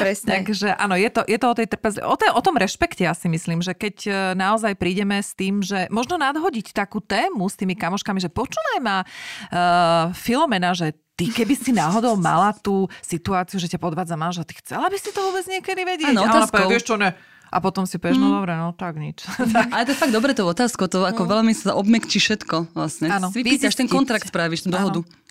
presne. Takže áno, je to, je to o tej trpezlivosti, o, o tom rešpekte ja si myslím, že keď e, naozaj prídeme s tým, že možno nadhodiť takú tému s tými kamoškami, že počúvaj ma uh, Filomena, že ty keby si náhodou mala tú situáciu, že ťa podvádza manžel, ty chcela by si to vôbec niekedy vedieť? Áno, otázkou. vieš čo, ne. A potom si povieš, mm. no dobre, no tak nič. tak. Ale to je fakt dobre to otázko, to ako mm. veľmi sa obmekčí všetko vlastne. Áno, vypýtaš ten kontrakt, spravíš, tú dohodu. Áno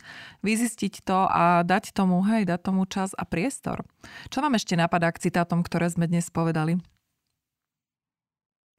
vyzistiť to a dať tomu, hej, dať tomu čas a priestor. Čo vám ešte napadá k citátom, ktoré sme dnes povedali?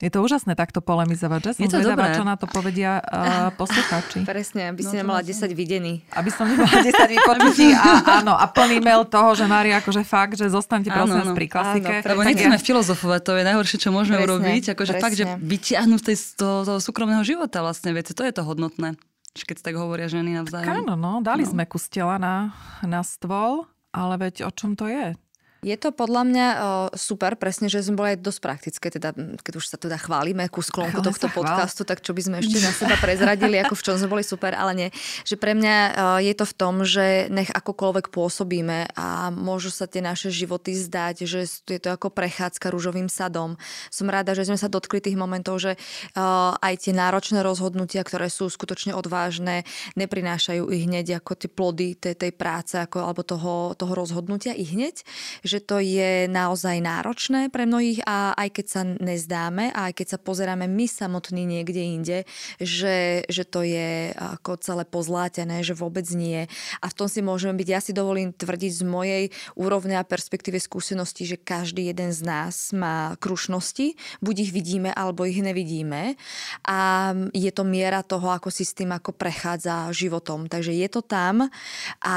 Je to úžasné takto polemizovať, že? Som je to zvedavá, dobré. čo na to povedia uh, poslucháči. Presne, aby si no, nemala 10 videní. Aby som nemala 10 vypočutí a, áno, a plný mail toho, že Mária, akože fakt, že zostaňte prosím áno, pri klasike. Áno, Lebo nechceme filozofovať, to je najhoršie, čo môžeme presne, urobiť. Akože presne. fakt, že vyťahnuť z toho, toho súkromného života vlastne veci, to je to hodnotné. Keď tak hovoria ženy navzájom. Áno, no, dali no. sme kus tela na, na stôl, ale veď o čom to je? Je to podľa mňa o, super, presne, že sme boli aj dosť praktické, teda, keď už sa teda chválime ku sklonku Chvále tohto podcastu, tak čo by sme ešte na seba prezradili, ako v čom sme boli super, ale nie. Že pre mňa o, je to v tom, že nech akokoľvek pôsobíme a môžu sa tie naše životy zdať, že je to ako prechádzka rúžovým sadom. Som rada, že sme sa dotkli tých momentov, že o, aj tie náročné rozhodnutia, ktoré sú skutočne odvážne, neprinášajú ich hneď ako tie plody tej, tej práce ako, alebo toho, toho rozhodnutia i hneď, že že to je naozaj náročné pre mnohých a aj keď sa nezdáme a aj keď sa pozeráme my samotní niekde inde, že, že to je ako celé pozlátené, že vôbec nie. A v tom si môžeme byť, ja si dovolím tvrdiť z mojej úrovne a perspektíve skúsenosti, že každý jeden z nás má krušnosti, buď ich vidíme, alebo ich nevidíme. A je to miera toho, ako si s tým ako prechádza životom. Takže je to tam a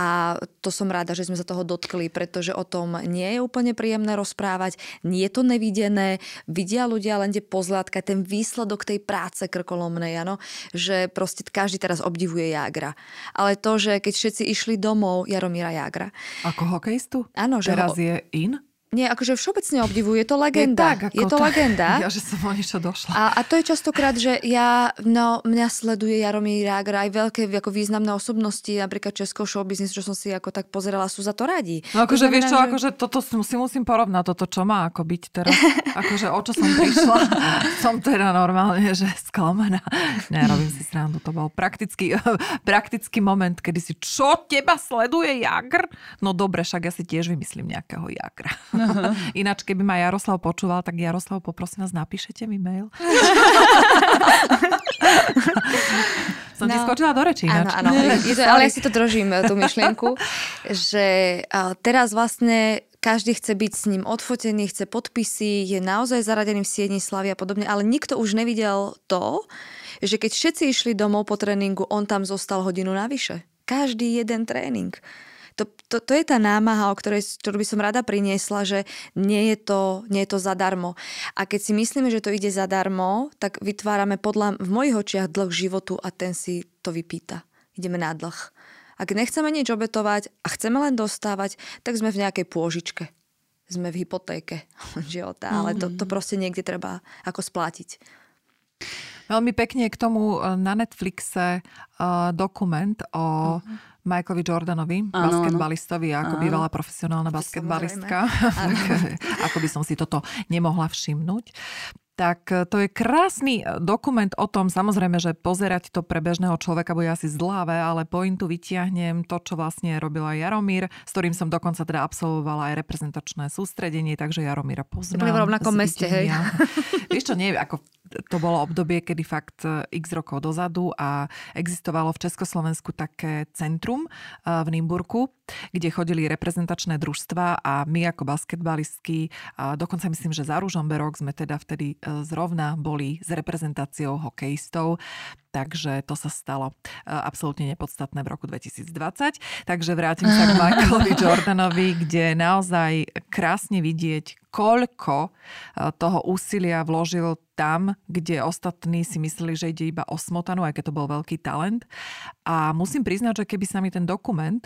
to som rada, že sme sa toho dotkli, pretože o tom nie nie je úplne príjemné rozprávať, nie je to nevidené, vidia ľudia len tie pozlátka, ten výsledok tej práce krkolomnej, ano? že proste každý teraz obdivuje Jágra. Ale to, že keď všetci išli domov Jaromíra Jágra. Ako hokejistu? Áno, že Teraz ho... je in? Nie, akože všeobecne obdivujú, je to legenda. Je, tak, je to, to legenda. Ja, že som o niečo došla. A, a to je častokrát, že ja, no, mňa sleduje Jaromír Jágr, aj veľké ako významné osobnosti, napríklad Česko show business, čo som si ako tak pozerala, sú za to radi. No akože vieš čo, že... akože toto si musím porovnať, toto čo má ako byť teraz. Akože o čo som prišla, som teda normálne, že sklamená. Nerobím si srandu, to bol praktický, praktický moment, kedy si, čo teba sleduje Jagr? No dobre, však ja si tiež vymyslím nejakého Jagra. Ináč, keby ma Jaroslav počúval, tak Jaroslav, poprosím vás, napíšete mi mail. Som no. ti skočila do reči ináč. Áno, áno. Je ale ja si to držím, tú myšlienku, že teraz vlastne každý chce byť s ním odfotený, chce podpisy, je naozaj zaradený v siedni slavy a podobne, ale nikto už nevidel to, že keď všetci išli domov po tréningu, on tam zostal hodinu navyše. Každý jeden tréning to, to, to je tá námaha, o ktorej, ktorú by som rada priniesla, že nie je, to, nie je to zadarmo. A keď si myslíme, že to ide zadarmo, tak vytvárame podľa, v mojich očiach dlh životu a ten si to vypýta. Ideme na dlh. Ak nechceme nič obetovať a chceme len dostávať, tak sme v nejakej pôžičke. Sme v hypotéke života, ale to, to mhm. proste niekde treba ako splatiť. Veľmi pekne k tomu e, na Netflixe uh, dokument o uh-huh Michaelovi Jordanovi, ano, basketbalistovi, ako ano. bývalá profesionálna basketbalistka. ako by som si toto nemohla všimnúť. tak e, to je krásny e, dokument o tom, samozrejme, že pozerať to pre bežného človeka bude asi zdláve, ale pointu vytiahnem to, čo vlastne robila Jaromír, s ktorým som dokonca teda absolvovala aj reprezentačné sústredenie, takže Jaromíra poznám. Boli v rovnakom meste, hej? Vieš čo, nie, ako to bolo obdobie, kedy fakt e, x rokov dozadu a existovalo v Československu také centrum v Nimburku, kde chodili reprezentačné družstva a my ako basketbalistky, a dokonca myslím, že za Ružomberok sme teda vtedy zrovna boli s reprezentáciou hokejistov, takže to sa stalo e, absolútne nepodstatné v roku 2020. Takže vrátim sa k Michaelovi Jordanovi, kde naozaj krásne vidieť, koľko e, toho úsilia vložil tam, kde ostatní si mysleli, že ide iba o smotanu, aj keď to bol veľký talent. A musím priznať, že keby sa mi ten dokument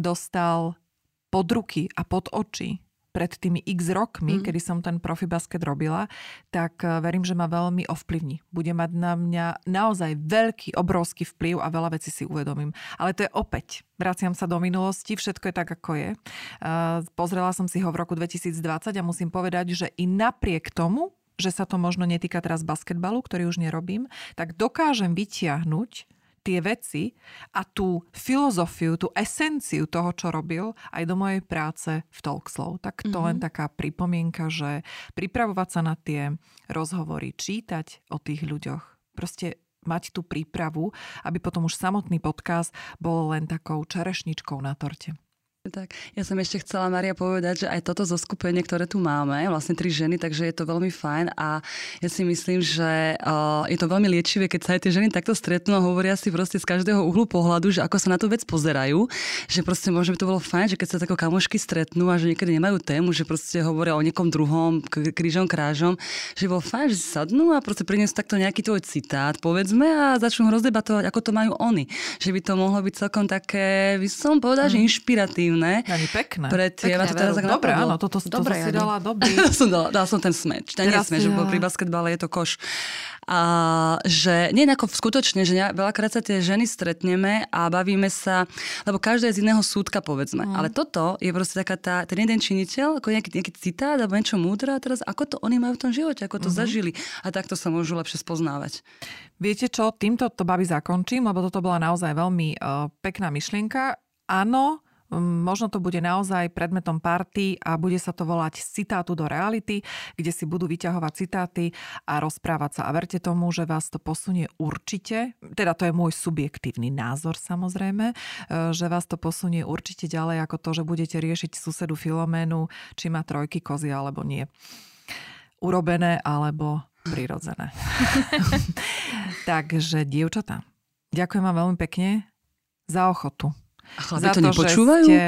dostal pod ruky a pod oči pred tými x rokmi, mm. kedy som ten profi basket robila, tak eh, verím, že ma veľmi ovplyvní. Bude mať na mňa naozaj veľký, obrovský vplyv a veľa vecí si uvedomím. Ale to je opäť, vraciam sa do minulosti, všetko je tak, ako je. Eh, pozrela som si ho v roku 2020 a musím povedať, že i napriek tomu, že sa to možno netýka teraz basketbalu, ktorý už nerobím, tak dokážem vytiahnuť tie veci a tú filozofiu, tú esenciu toho, čo robil aj do mojej práce v Talkslow. Tak to mm-hmm. len taká pripomienka, že pripravovať sa na tie rozhovory, čítať o tých ľuďoch, proste mať tú prípravu, aby potom už samotný podcast bol len takou čerešničkou na torte. Tak, ja som ešte chcela, Maria, povedať, že aj toto zoskupenie, ktoré tu máme, vlastne tri ženy, takže je to veľmi fajn a ja si myslím, že uh, je to veľmi liečivé, keď sa aj tie ženy takto stretnú a hovoria si proste z každého uhlu pohľadu, že ako sa na tú vec pozerajú, že proste možno by to bolo fajn, že keď sa tako kamošky stretnú a že niekedy nemajú tému, že proste hovoria o niekom druhom, krížom, krážom, že bolo fajn, že si sadnú a proste priniesú takto nejaký tvoj citát, povedzme, a začnú rozdebatovať, ako to majú oni. Že by to mohlo byť celkom také, by som povedala, mm. že inšpiratívne inšpiratívne. Ani pekné. Pre tie, pekné, to teraz Dobre, áno, toto, toto Dobre, si dala dobrý. som dala, dala som ten smeč. Ten nie smeč, ja... pri basketbale je to koš. A že nie ako skutočne, že veľakrát sa tie ženy stretneme a bavíme sa, lebo každá je z iného súdka, povedzme. Mm. Ale toto je proste taká tá, ten jeden činiteľ, ako nejaký, nejaký citát alebo niečo múdre a teraz ako to oni majú v tom živote, ako to mm-hmm. zažili. A takto sa môžu lepšie spoznávať. Viete čo, týmto to babi zakončím, lebo toto bola naozaj veľmi uh, pekná myšlienka. Áno, možno to bude naozaj predmetom party a bude sa to volať citátu do reality, kde si budú vyťahovať citáty a rozprávať sa. A verte tomu, že vás to posunie určite, teda to je môj subjektívny názor samozrejme, e, že vás to posunie určite ďalej ako to, že budete riešiť susedu Filoménu, či má trojky kozy alebo nie. Urobené alebo prirodzené. Takže, dievčatá, ďakujem vám veľmi pekne za ochotu a chlapi to, to nepočúvajú? Ste...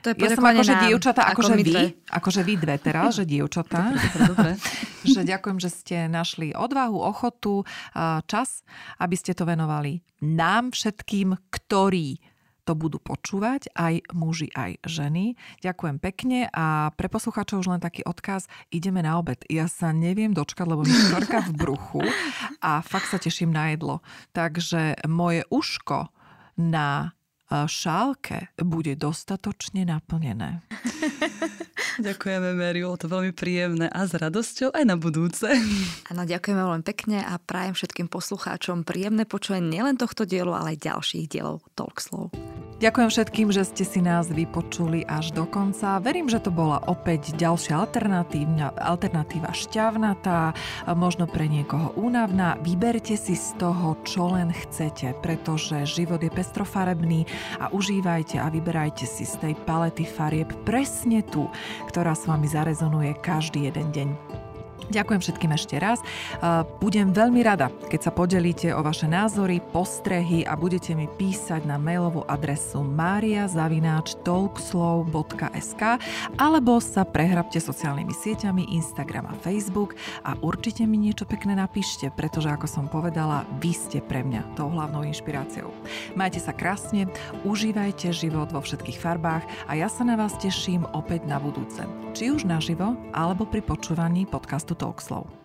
To je ja som akože dievčata, akože vy, akože vy dve teraz, že dievčatá. dobre, že ďakujem, že ste našli odvahu, ochotu, čas, aby ste to venovali nám všetkým, ktorí to budú počúvať, aj muži, aj ženy. Ďakujem pekne a pre poslucháčov už len taký odkaz, ideme na obed. Ja sa neviem dočkať, lebo mi štvorka v bruchu a fakt sa teším na jedlo. Takže moje uško na šálke bude dostatočne naplnené. Ďakujeme, Mary, bolo to veľmi príjemné a s radosťou aj na budúce. Áno, ďakujeme veľmi pekne a prajem všetkým poslucháčom príjemné počúvanie nielen tohto dielu, ale aj ďalších dielov Talkslov. Ďakujem všetkým, že ste si nás vypočuli až do konca. Verím, že to bola opäť ďalšia alternatíva, alternatíva šťavnatá, možno pre niekoho únavná. Vyberte si z toho, čo len chcete, pretože život je pestrofarebný a užívajte a vyberajte si z tej palety farieb presne tú, ktorá s vami zarezonuje každý jeden deň. Ďakujem všetkým ešte raz. Budem veľmi rada, keď sa podelíte o vaše názory, postrehy a budete mi písať na mailovú adresu mariazavináčtalkslow.sk alebo sa prehrabte sociálnymi sieťami Instagram a Facebook a určite mi niečo pekné napíšte, pretože ako som povedala, vy ste pre mňa tou hlavnou inšpiráciou. Majte sa krásne, užívajte život vo všetkých farbách a ja sa na vás teším opäť na budúce. Či už naživo, alebo pri počúvaní podcastu Talkslow.